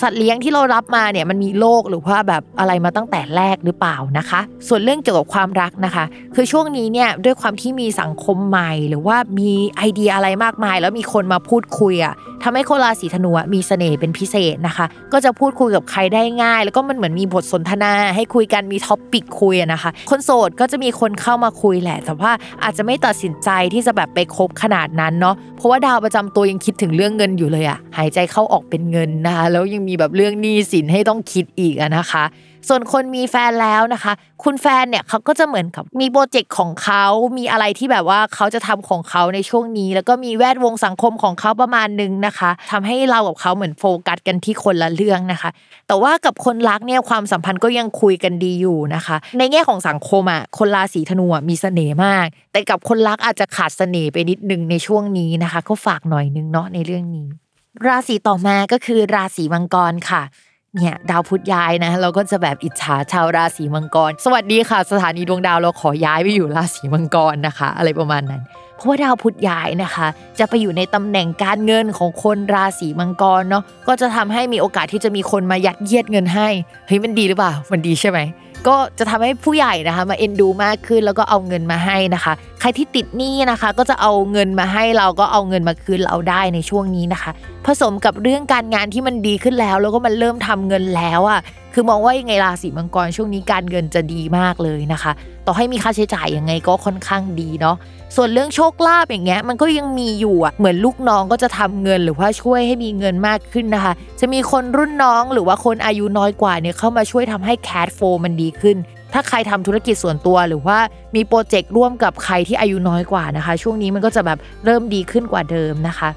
สัตว์เลี้ยงที่เรารับมาเนี่ยมันมีโรคหรือว่าแบบอะไรมาตั้งแต่แรกหรือเปล่านะคะ ส่วนเรื่องเกี่ยวกับความรักนะคะ คือช่วงนี้เนี่ยด้วยความที่มีสังคมใหม่ หรือว่ามีไอเดียอะไรมากมาย แล้วมีคนมาพูดคุยอะทำให้คนราศีธนูมีเสน่ห์เป็นพิเศษนะคะ ก็จะพูดคุยกับใครได้ง่าย แล้วก็มันเหมือนมีบทสนทนาให้คุยกันมี topic คุยนะคะ คนโสดก็จะมีคนเข้ามาคุยแหละ แต่ว่าอาจจะไม่ตัดสินใจที่จะแบบไปคบขนาดนั้นเนาะเพราะว่าดาวประจำตัวยังคิดถึงเรื่องเงินอยู่เลยอะหายใจเข้าออกเป็นเงินนะคะแล้วยังมีแบบเรื่องหนี้สินให้ต้องคิดอีกนะคะ ส่วนคนมีแฟนแล้วนะคะ คุณแฟนเนี่ยเขาก็จะเหมือนกับมีโปรเจกต์ของเขามีอะไรที่แบบว่าเขาจะทำของเขาในช่วงนี้ แล้วก็มีแวดวงสังคมของเขาประมาณนึงนะคะทำให้เรากับเขาเหมือนโฟกัสกันที่คนละเรื่องนะคะ แต่ว่ากับคนรักเนี่ยความสัมพันธ์ก็ยังคุยกันดีอยู่นะคะ ในแง่ของสังคมอะคนราศีธนูมีเสน่ห์มาก แต่กับคนรักอาจจะขาดเสน่ห์ไปนิดนึงในช่วงนี้นะคะ ก็ฝากหน่อยนึงเนาะในเรื่องนี้ ราศีต่อมาก็คือราศีมังกรค่ะเนี่ยดาวพุธย้ายนะเราก็จะแบบอิจฉาชาวราศีมังกร สวัสดีค่ะ สถานีดวงดาวเราขอย้ายไปอยู่ราศีมังกรนะคะ อะไรประมาณนั้น เพราะว่าดาวพุธย้ายนะคะ จะไปอยู่ในตำแหน่งการเงินของคนราศีมังกรเนาะก็จะทำให้มีโอกาสที่จะมีคนมายัดเยียดเงินให้เฮ้ยมันดีหรือเปล่ามันดีใช่ไหม ก็จะทำให้ผู้ใหญ่นะคะ มาเอ็นดูมากขึ้นแล้วก็เอาเงินมาให้นะคะ ใครที่ติดหนี้นะคะ ก็จะเอาเงินมาให้เราก็เอาเงินมาคืนเราได้ในช่วงนี้นะคะ ผสมกับเรื่องการงานที่มันดีขึ้นแล้ว แล้วก็มันเริ่มทำเงินแล้วอะ คือมองว่ายังไงราศีมังกรช่วงนี้การเงินจะดีมากเลยนะคะ ต่อให้มีค่าใช้จ่ายยังไงก็ค่อนข้างดีเนาะส่วนเรื่องโชคลาภอย่างเงี้ยมันก็ยังมีอยู่อะเหมือนลูกน้องก็จะทำเงินหรือว่าช่วยให้มีเงินมากขึ้นนะคะ จะมีคนรุ่นน้องหรือว่าคนอายุน้อยกว่าเนี่ยเข้ามาช่วยทำให้แคดโฟมันดีขึ้น ถ้าใครทำธุรกิจส่วนตัวหรือว่ามีโปรเจกต์ร่วมกับใครที่อายุน้อยกว่านะคะ ช่วงนี้มันก็จะแบบเริ่มดีขึ้นกว่าเดิมนะคะ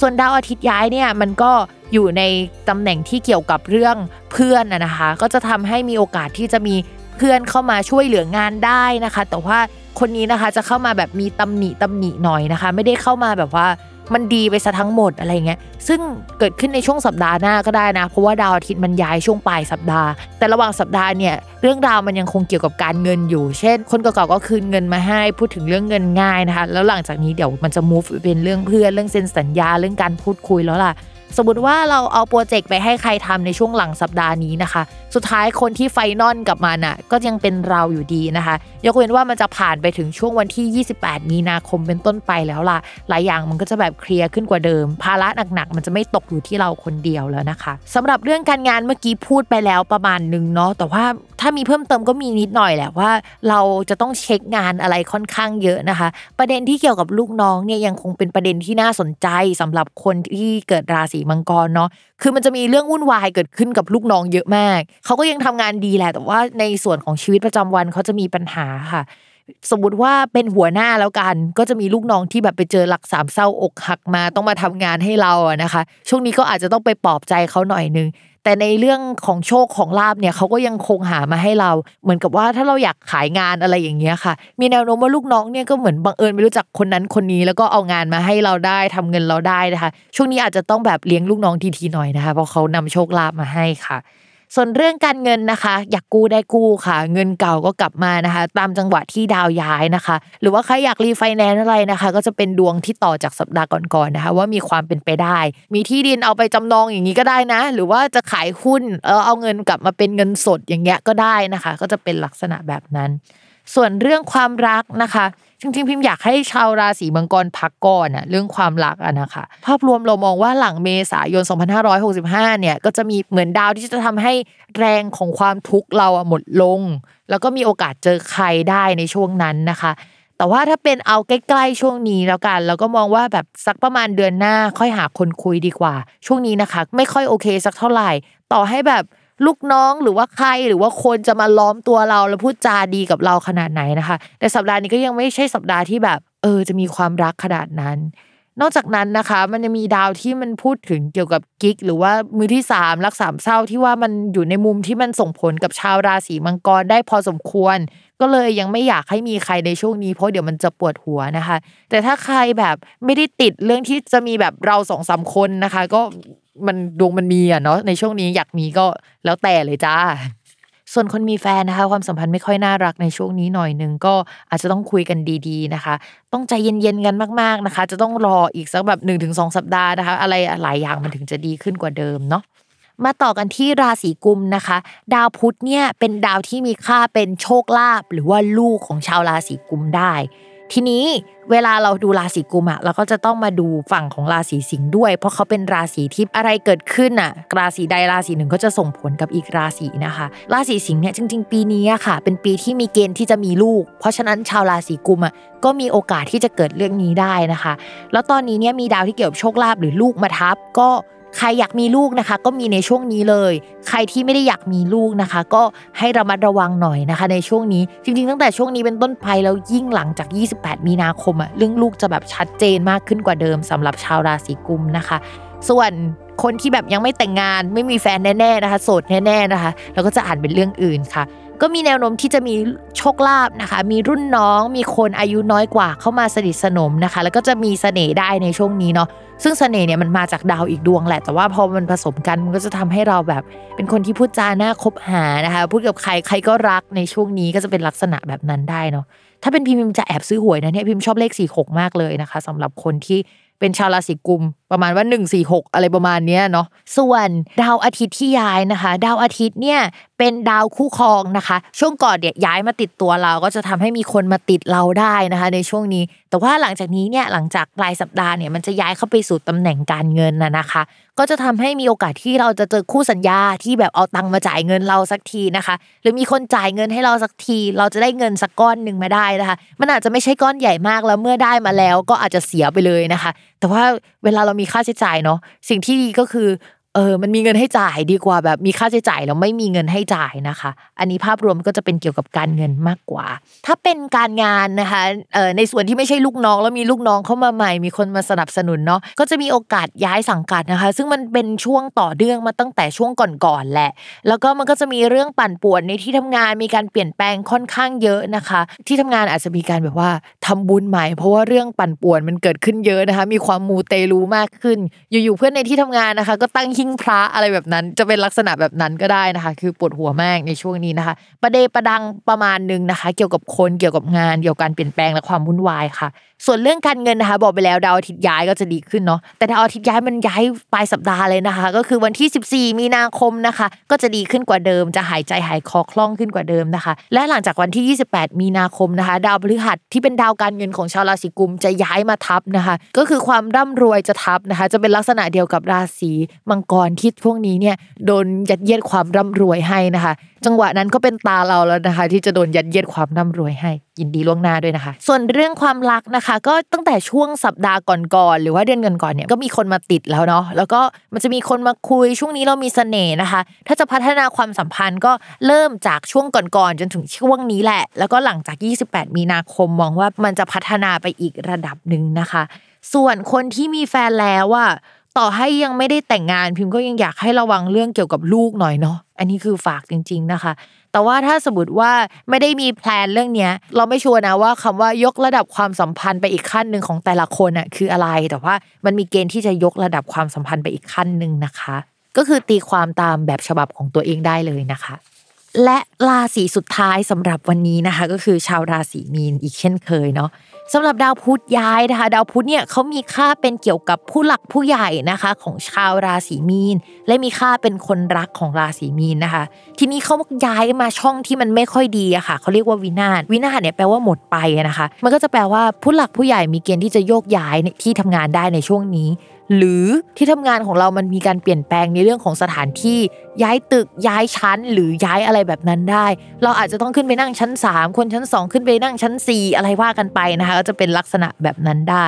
ส่วนดาวอาทิตย์ย้ายเนี่ยมันก็ อยู่ในตำแหน่งที่เกี่ยวกับเรื่องเพื่อนนะนะคะ ก็จะทำให้มีโอกาสที่จะมีเพื่อนเข้ามาช่วยเหลืองานได้นะคะ แต่ว่าคนนี้นะคะจะเข้ามาแบบมีตำหนิตำหนิหน่อยนะคะ ไม่ได้เข้ามาแบบว่ามันดีไปซะทั้งหมดอะไรเงี้ย ซึ่งเกิดขึ้นในช่วงสัปดาห์หน้าก็ได้นะ เพราะว่าดาวอาทิตย์มันย้ายช่วงปลายสัปดาห์ แต่ระหว่างสัปดาห์เนี่ย เรื่องราวมันยังคงเกี่ยวกับการเงินอยู่ เช่น คนเก่าๆก็คืนเงินมาให้ พูดถึงเรื่องเงินง่ายนะคะ แล้วหลังจากนี้เดี๋ยวมันจะ move เป็นเรื่องเพื่อน เรื่องเซ็นสัญญา เรื่องการพูดคุยแล้วล่ะ สมมติว่าเราเอาโปรเจกต์ไปให้ใครทำในช่วงหลังสัปดาห์นี้นะคะ สุดท้ายคนที่ไฟนอลกับมันอะก็ยังเป็นเราอยู่ดีนะคะ ยกเว้นว่ามันจะผ่านไปถึงช่วงวันที่ 28 มีนาคมเป็นต้นไปแล้วล่ะ หลายอย่างมันก็จะแบบเคลียร์ขึ้นกว่าเดิม ภาระหนักๆ มันจะไม่ตกอยู่ที่เราคนเดียวแล้วนะคะสำหรับเรื่องการงานเมื่อกี้พูดไปแล้วประมาณหนึงเนาะแต่ว่าถ้ามีเพิ่มเติมก็มีนิดหน่อยแหละว่า เราจะต้องเช็คงานอะไรค่อนข้างเยอะนะคะ ประเด็นที่เกี่ยวกับลูกน้องเนี่ยยังคงเป็นประเด็นที่น่าสนใจสำหรับคนที่เกิดราศีมังกรเนาะ คือมันจะมีเรื่องวุ่นวายเกิดขึ้นกับลูกน้องเยอะมาก เขาก็ยังทำงานดีแหละ แต่ว่าในส่วนของชีวิตประจำวันเขาจะมีปัญหาค่ะ สมมติว่าเป็นหัวหน้าแล้วกัน ก็จะมีลูกน้องที่แบบไปเจอหลักสามเศร้าอกหักมาต้องมาทำงานให้เราอะนะคะ ช่วงนี้ก็อาจจะต้องไปปลอบใจเขาหน่อยนึง แต่ในเรื่องของโชคของลาบเนี่ยเขาก็ยังคงหามาให้เรา เหมือนกับว่าถ้าเราอยากขายงานอะไรอย่างเงี้ยค่ะ มีแนวโน้มว่าลูกน้องเนี่ยก็เหมือนบังเอิญไม่รู้จักคนนั้นคนนี้ แล้วก็เอางานมาให้เราได้ทำเงินเราได้นะคะ ช่วงนี้อาจจะต้องแบบเลี้ยงลูกน้องทีๆหน่อยนะคะเพราะเขานำโชคลาบมาให้ค่ะ ส่วนเรื่องการเงินนะคะ อยากกู้ได้กู้ค่ะ เงินเก่าก็กลับมานะคะ ตามจังหวะที่ดาวย้ายนะคะ หรือว่าใครอยากรีไฟแนนซ์อะไรนะคะ ก็จะเป็นดวงที่ต่อจากสัปดาห์ก่อนๆนะคะ ว่ามีความเป็นไปได้ มีที่ดินเอาไปจำนองอย่างนี้ก็ได้นะ หรือว่าจะขายหุ้นเออเอาเงินกลับมาเป็นเงินสดอย่างเงี้ยก็ได้นะคะ ก็จะเป็นลักษณะแบบนั้น ส่วนเรื่องความรักนะคะ จริงๆพิมพ์อยากให้ชาวราศีมังกรพักก่อนอะเรื่องความรักอะนะคะภาพรวมเรามองว่าหลังเมษายน 2565 เนี่ยก็จะมีเหมือนดาวที่จะทำให้แรงของความทุกข์เราอะหมดลง แล้วก็มีโอกาสเจอใครได้ในช่วงนั้นนะคะแต่ว่าถ้าเป็นเอาใกล้ๆช่วงนี้แล้วกันเราก็มองว่าแบบสักประมาณเดือนหน้าค่อยหาคนคุยดีกว่า ช่วงนี้นะคะ ไม่ค่อยโอเคสักเท่าไหร่ ต่อให้แบบ ลูกน้องหรือว่าใครหรือว่าคนจะมาล้อมตัวเราแล้วพูดจาดีกับเราขนาดไหนนะคะ แต่สัปดาห์นี้ก็ยังไม่ใช่สัปดาห์ที่แบบ เออ จะมีความรักขนาดนั้น นอกจากนั้นนะคะ มันจะมีดาวที่มันพูดถึงเกี่ยวกับกิ๊กหรือว่ามือที่สามรักสามเศร้าที่ว่ามันอยู่ในมุมที่มันส่งผลกับชาวราศีมังกรได้พอสมควร ก็เลยยังไม่อยากให้มีใครในช่วงนี้เพราะเดี๋ยวมันจะปวดหัวนะคะ แต่ถ้าใครแบบไม่ได้ติดเรื่องที่จะมีแบบเราสองสามคนนะคะ ก็ มันดวงมันมีอะเนาะในช่วงนี้อยากมีก็แล้วแต่เลยจ้า ส่วนคนมีแฟนนะคะ ความสัมพันธ์ไม่ค่อยน่ารักในช่วงนี้หน่อยหนึ่งก็อาจจะต้องคุยกันดีๆนะคะ ต้องใจเย็นๆกันมากๆนะคะ จะต้องรออีกสักแบบ1นถึงสสัปดาห์นะคะ อะไรหลายอย่างมันถึงจะดีขึ้นกว่าเดิมเนาะมาต่อกันที่ราศีกุมนะคะ ดาวพุธเนี่ยเป็นดาวที่มีค่าเป็นโชคลาภหรือว่าลูกของชาวราศีกุมได้ ทีนี้เวลาเราดูราศีกุมอะเราก็จะต้องมาดูฝั่งของราศีสิงห์ด้วย เพราะเขาเป็นราศีที่อะไรเกิดขึ้นอะราศีใดราศีหนึ่งก็จะส่งผลกับอีกราศีนะคะ ราศีสิงห์เนี่ยจริง ๆ ปีนี้อะค่ะ เป็นปีที่มีเกณฑ์ที่จะมีลูก เพราะฉะนั้นชาวราศีกุมอะก็มีโอกาสที่จะเกิดเรื่องนี้ได้นะคะ แล้วตอนนี้เนี่ยมีดาวที่เกี่ยวกับโชคลาภหรือลูกมาทับก็ ใครอยากมีลูกนะคะ ก็มีในช่วงนี้เลย ใครที่ไม่ได้อยากมีลูกนะคะ ก็ให้ระมัดระวังหน่อยนะคะ ในช่วงนี้จริง ๆ ตั้งแต่ช่วงนี้เป็นต้นไปแล้วยิ่งหลังจาก 28 มีนาคมอะเรื่องลูกจะแบบชัดเจนมากขึ้นกว่าเดิมสำหรับชาวราศีกุมนะคะ ส่วนคนที่แบบยังไม่แต่งงานไม่มีแฟนแน่ๆนะคะ โสดแน่ๆนะคะเราก็จะอ่านเป็นเรื่องอื่นค่ะ ก็มีแนวโน้มที่จะมีโชคลาภนะคะ มีรุ่นน้อง มีคนอายุน้อยกว่าเข้ามาสนิทสนมนะคะ แล้วก็จะมีเสน่ห์ได้ในช่วงนี้เนาะ ซึ่งเสน่ห์เนี่ยมันมาจากดาวอีกดวงแหละ แต่ว่าพอมันผสมกันมันก็จะทำให้เราแบบเป็นคนที่พูดจาหน้าคบหานะคะ พูดกับใครใครก็รักในช่วงนี้ก็จะเป็นลักษณะแบบนั้นได้เนาะ ถ้าเป็นพิมพ์จะแอบซื้อหวยนะเนี่ยพิมพ์ชอบเลขสี่หกมากเลยนะคะสำหรับคนที่เป็นชาวราศีกุม ประมาณว่า 1 4 6 อะไรประมาณนี้เนาะส่วนดาวอาทิตย์ที่ย้ายนะคะ ดาวอาทิตย์เนี่ยเป็นดาวคู่ครองนะคะ ช่วงก่อนเนี่ยย้ายมาติดตัวเราก็จะทำให้มีคนมาติดเราได้นะคะ ในช่วงนี้ แต่ว่าหลังจากนี้เนี่ยหลังจากปลายสัปดาห์เนี่ยมันจะย้ายเข้าไปสู่ตำแหน่งการเงินนะนะคะ ก็จะทำให้มีโอกาสที่เราจะเจอคู่สัญญาที่แบบเอาตังค์มาจ่ายเงินเราสักทีนะคะ หรือมีคนจ่ายเงินให้เราสักที เราจะได้เงินสักก้อนหนึ่งมาได้นะคะ มันอาจจะไม่ใช่ก้อนใหญ่มากแล้วเมื่อได้มาแล้วก็อาจจะเสียไปเลยนะคะ แต่ว่าเวลาเรามีค่าใช้จ่ายเนาะสิ่งที่ดีก็คือ เออ มันมีเงินให้จ่ายดีกว่าแบบมีค่าใช้จ่ายแล้วไม่มีเงินให้จ่ายนะคะ อันนี้ภาพรวมก็จะเป็นเกี่ยวกับการเงินมากกว่า ถ้าเป็นการงานนะคะ เออในส่วนที่ไม่ใช่ลูกน้องแล้วมีลูกน้องเข้ามาใหม่ มีคนมาสนับสนุนเนาะ ก็จะมีโอกาสย้ายสังกัดนะคะ ซึ่งมันเป็นช่วงต่อเนื่องมาตั้งแต่ช่วงก่อนๆแหละ แล้วก็มันก็จะมีเรื่องปั่นป่วนในที่ทำงาน มีการเปลี่ยนแปลงค่อนข้างเยอะนะคะ ที่ทำงานอาจจะมีการแบบว่าทำบุญใหม่ เพราะว่าเรื่องปั่นป่วนมันเกิดขึ้นเยอะนะคะ มีความมูเตลูมากขึ้น อยู่ๆเพื่อนในที่ทำงานนะคะ ก็ตั้งหิ้งพระอะไรแบบนั้น จะเป็นลักษณะแบบนั้นก็ได้นะคะ คือปวดหัวมากในช่วงนี้นะคะ ประเดประดังประมาณนึงนะคะ เกี่ยวกับคนเกี่ยวกับงานเกี่ยวกับการเปลี่ยนแปลงและความวุ่นวายค่ะ ส่วนเรื่องการเงินนะคะ บอกไปแล้วดาวอาทิตย์ย้ายก็จะดีขึ้นเนาะแต่ดาวอาทิตย์ย้ายมันย้ายปลายสัปดาห์เลยนะคะ ก็คือวันที่ 14 มีนาคมนะคะ ก็จะดีขึ้นกว่าเดิม จะหายใจหายคอคล่องขึ้นกว่าเดิมนะคะ และหลังจากวันที่ 28 มีนาคมนะคะ ดาวพฤหัสที่เป็นดาวการเงินของชาวราศีกุมจะย้ายมาทับนะคะ ก็คือความร่ำรวยจะทับนะคะ จะเป็นลักษณะเดียวกับราศีมังกรที่พวกนี้เนี่ยโดนยัดเยียดความร่ำรวยให้นะคะ จังหวะนั้นก็เป็นตาเราแล้วนะคะ ที่จะโดนยัดเยียดความร่ำรวยให้ยินดีล่วงหน้าด้วยนะคะ ส่วนเรื่องความรักนะคะ ก็ตั้งแต่ช่วงสัปดาห์ก่อนๆหรือว่าเดือนก่อนๆเนี่ยก็มีคนมาติดแล้วเนาะแล้วก็มันจะมีคนมาคุยช่วงนี้เรามีเสน่ห์นะคะ ถ้าจะพัฒนาความสัมพันธ์ก็เริ่มจากช่วงก่อนๆจนถึงช่วงนี้แหละ แล้วก็หลังจาก 28 มีนาคมมองว่ามันจะพัฒนาไปอีกระดับหนึ่งนะคะ ส่วนคนที่มีแฟนแล้วว่า ต่อให้ยังไม่ได้แต่งงานพิมก็ยังอยากให้ระวังเรื่องเกี่ยวกับลูกหน่อยเนาะอันนี้คือฝากจริง ๆนะคะ แต่ว่าถ้าสมมติว่าไม่ได้มีแพลนเรื่องเนี้ย เราไม่ชัวร์นะว่าคำว่ายกระดับความสัมพันธ์ไปอีกขั้นหนึ่งของแต่ละคนอะคืออะไร แต่ว่ามันมีเกณฑ์ที่จะยกระดับความสัมพันธ์ไปอีกขั้นหนึ่งนะคะ ก็คือตีความตามแบบฉบับของตัวเองได้เลยนะคะและราศีสุดท้ายสำหรับวันนี้นะคะ ก็คือชาวราศีมีนอีกเช่นเคยเนาะ สำหรับดาวพุธย้ายนะคะ ดาวพุธเนี่ยเขามีค่าเป็นเกี่ยวกับผู้หลักผู้ใหญ่นะคะ ของชาวราศีมีน และมีค่าเป็นคนรักของราศีมีนนะคะ ทีนี้เขาย้ายมาช่องที่มันไม่ค่อยดีอะค่ะเขาเรียกว่าวินาศวินาศเนี่ยแปลว่าหมดไปนะคะ มันก็จะแปลว่าผู้หลักผู้ใหญ่มีเกณฑ์ที่จะโยกย้ายที่ทำงานได้ในช่วงนี้ หรือที่ทำงานของเรามันมีการเปลี่ยนแปลงในเรื่องของสถานที่ย้ายตึกย้ายชั้น หรือย้ายอะไรแบบนั้นได้ เราอาจจะต้องขึ้นไปนั่งชั้น 3 คนชั้น 2 ขึ้นไปนั่งชั้น 4 อะไรว่ากันไปนะคะก็จะเป็นลักษณะแบบนั้นได้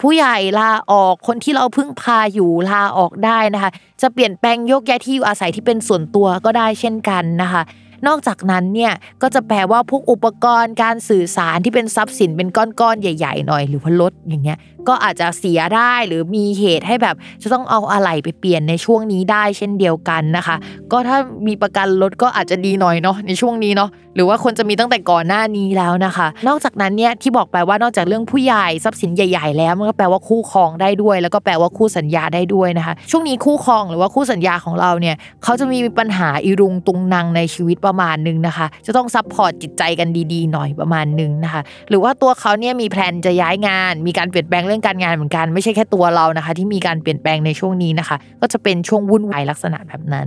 ผู้ใหญ่ลาออกคนที่เราพึ่งพาอยู่ลาออกได้นะคะ จะเปลี่ยนแปลงยกย้ายที่อยู่อาศัยที่เป็นส่วนตัวก็ได้เช่นกันนะคะนอกจากนั้นเนี่ยก็จะแปลว่าพวกอุปกรณ์การสื่อสารที่เป็นทรัพย์สินเป็นก้อนๆใหญ่ ๆ หน่อย หรือพลดอย่างเงี้ย ก็อาจจะเสียได้หรือมีเหตุให้แบบจะต้องเอาอะไหล่ไปเปลี่ยนในช่วงนี้ได้เช่นเดียวกันนะคะ ก็ถ้ามีประกันรถก็อาจจะดีหน่อยเนาะในช่วงนี้เนาะหรือว่าคนจะมีตั้งแต่ก่อนหน้านี้แล้วนะคะ นอกจากนั้นเนี่ยที่บอกไปว่านอกจากเรื่องผู้ใหญ่ทรัพย์สินใหญ่ ๆ แล้วมันก็แปลว่าคู่ครองได้ด้วย แล้วก็แปลว่าคู่สัญญาได้ด้วยนะคะ ช่วงนี้คู่ครองหรือว่าคู่สัญญาของเราเนี่ยเขาจะมีปัญหาอีรุงตุงนางในชีวิตประมาณนึงนะคะ จะต้อง support จิตใจกันดีๆ หน่อยประมาณนึงนะคะ หรือว่าตัวเขาเนี่ยมี plan จะย้ายงาน มีการเปลี่ยนแปลงเรื่องการงานเหมือนกันไม่ใช่แค่ตัวเรานะคะ ที่มีการเปลี่ยนแปลงในช่วงนี้นะคะ ก็จะเป็นช่วงวุ่นวายลักษณะแบบนั้น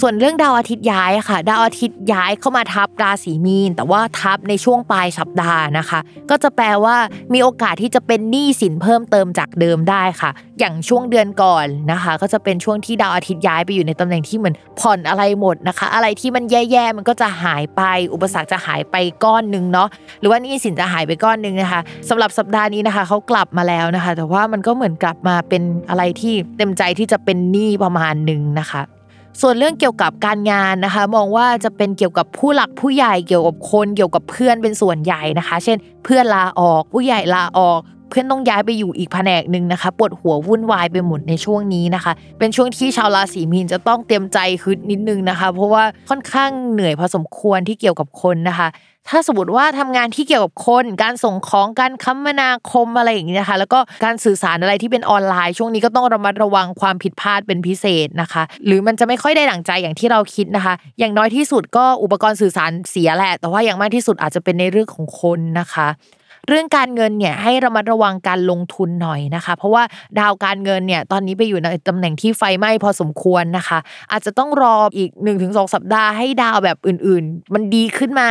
ส่วนเรื่องดาวอาทิตย์ย้ายค่ะ ดาวอาทิตย์ย้ายเข้ามาทับราศีมีน แต่ว่าทับในช่วงปลายสัปดาห์นะคะ ก็จะแปลว่ามีโอกาสที่จะเป็นหนี้สินเพิ่มเติมจากเดิมได้ค่ะ อย่างช่วงเดือนก่อนนะคะ ก็จะเป็นช่วงที่ดาวอาทิตย์ย้ายไปอยู่ในตำแหน่งที่เหมือนผ่อนอะไรหมดนะคะ อะไรที่มันแย่ๆมันก็จะหายไป อุปสรรคจะหายไปก้อนหนึ่งเนาะหรือว่านี้สินจะหายไปก้อนหนึ่งนะคะสำหรับสัปดาห์นี้นะคะเขากลับมาแล้วนะคะ แต่ว่ามันก็เหมือนกลับมาเป็นอะไรที่เต็มใจที่จะเป็นหนี้ประมาณหนึ่งนะคะส่วนเรื่องเกี่ยวกับการงานนะคะ มองว่าจะเป็นเกี่ยวกับผู้หลักผู้ใหญ่เกี่ยวกับคนเกี่ยวกับเพื่อนเป็นส่วนใหญ่นะคะ เช่น เพื่อนลาออก ผู้ใหญ่ลาออก เพื่อนต้องย้ายไปอยู่อีกแผนกหนึ่งนะคะปวดหัววุ่นวายไปหมดในช่วงนี้นะคะ เป็นช่วงที่ชาวราศีมีนจะต้องเตรียมใจฮึดนิดนึงนะคะ เพราะว่าค่อนข้างเหนื่อยพอสมควรที่เกี่ยวกับคนนะคะ ถ้าสมมติว่าทำงานที่เกี่ยวกับคน การส่งของการคมนาคมอะไรอย่างนี้นะคะ แล้วก็การสื่อสารอะไรที่เป็นออนไลน์ ช่วงนี้ก็ต้องระมัดระวังความผิดพลาดเป็นพิเศษนะคะ หรือมันจะไม่ค่อยได้ดั่งใจอย่างที่เราคิดนะคะ อย่างน้อยที่สุดก็อุปกรณ์สื่อสารเสียแหละ แต่ว่าอย่างมากที่สุดอาจจะเป็นในเรื่องของคนนะคะ เรื่องการเงินเนี่ยให้ระมัดระวังการลงทุนหน่อยนะคะ เพราะว่าดาวการเงินเนี่ยตอนนี้ไปอยู่ในตำแหน่งที่ไฟไหม้พอสมควรนะคะ อาจจะต้องรออีก 1-2 สัปดาห์ให้ดาวแบบอื่นๆ มันดีขึ้นมา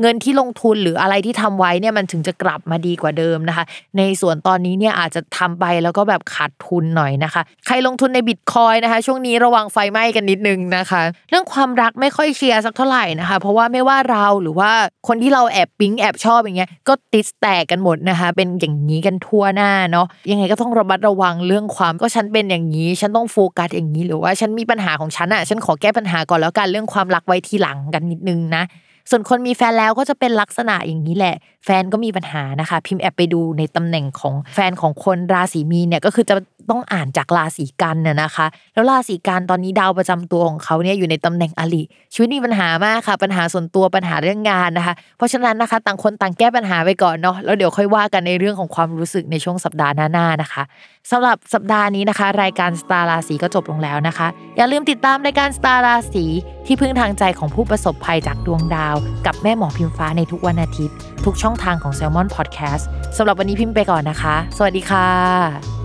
เงินที่ลงทุนหรืออะไรที่ทำไว้เนี่ยมันถึงจะกลับมาดีกว่าเดิมนะคะ ในส่วนตอนนี้เนี่ยอาจจะทำไปแล้วก็แบบขาดทุนหน่อยนะคะ ใครลงทุนในบิตคอยนะคะ ช่วงนี้ระวังไฟไหม้กันนิดนึงนะคะ เรื่องความรักไม่ค่อยเชียร์สักเท่าไหร่นะคะ เพราะว่าไม่ว่าเราหรือว่าคนที่เราแอบปิ๊งแอบชอบอย่างเงี้ยก็ติดแตกกันหมดนะคะ เป็นอย่างนี้กันทั่วหน้าเนาะยังไงก็ต้องระมัดระวังเรื่องความก็ฉันเป็นอย่างนี้ ฉันต้องโฟกัสอย่างนี้หรือว่าฉันมีปัญหาของฉันอะฉันขอแก้ปัญหาก่อนแล้วกันเรื่องความรักไว้ทีหลังกันนิดนึงนะส่วนคนมีแฟนแล้วก็จะเป็นลักษณะอย่างนี้แหละ แฟนก็มีปัญหานะคะ พิมพ์แอบไปดูในตำแหน่งของแฟนของคนราศีมีนเนี่ยก็คือจะ ต้องอ่านจากราศีกันน่ะนะคะ แล้วราศีกันตอนนี้ดาวประจำตัวของเขาเนี่ยอยู่ในตำแหน่งอลิชีวิตมีปัญหามากค่ะ ปัญหาส่วนตัวปัญหาเรื่องงานนะคะ เพราะฉะนั้นนะคะต่างคนต่างแก้ปัญหาไปก่อนเนาะแล้วเดี๋ยวค่อยว่ากันในเรื่องของความรู้สึกในช่วงสัปดาห์หน้าๆนะคะสำหรับสัปดาห์นี้นะคะ รายการสตาร์ราศีก็จบลงแล้วนะคะ อย่าลืมติดตามรายการสตาร์ราศีที่พึ่งทางใจของผู้ประสบภัยจากดวงดาว กับแม่หมอพิมฟ้าในทุกวันอาทิตย์ ทุกช่องทางของ Salmon Podcast สำหรับวันนี้พิมพ์ไปก่อนนะคะ สวัสดีค่ะ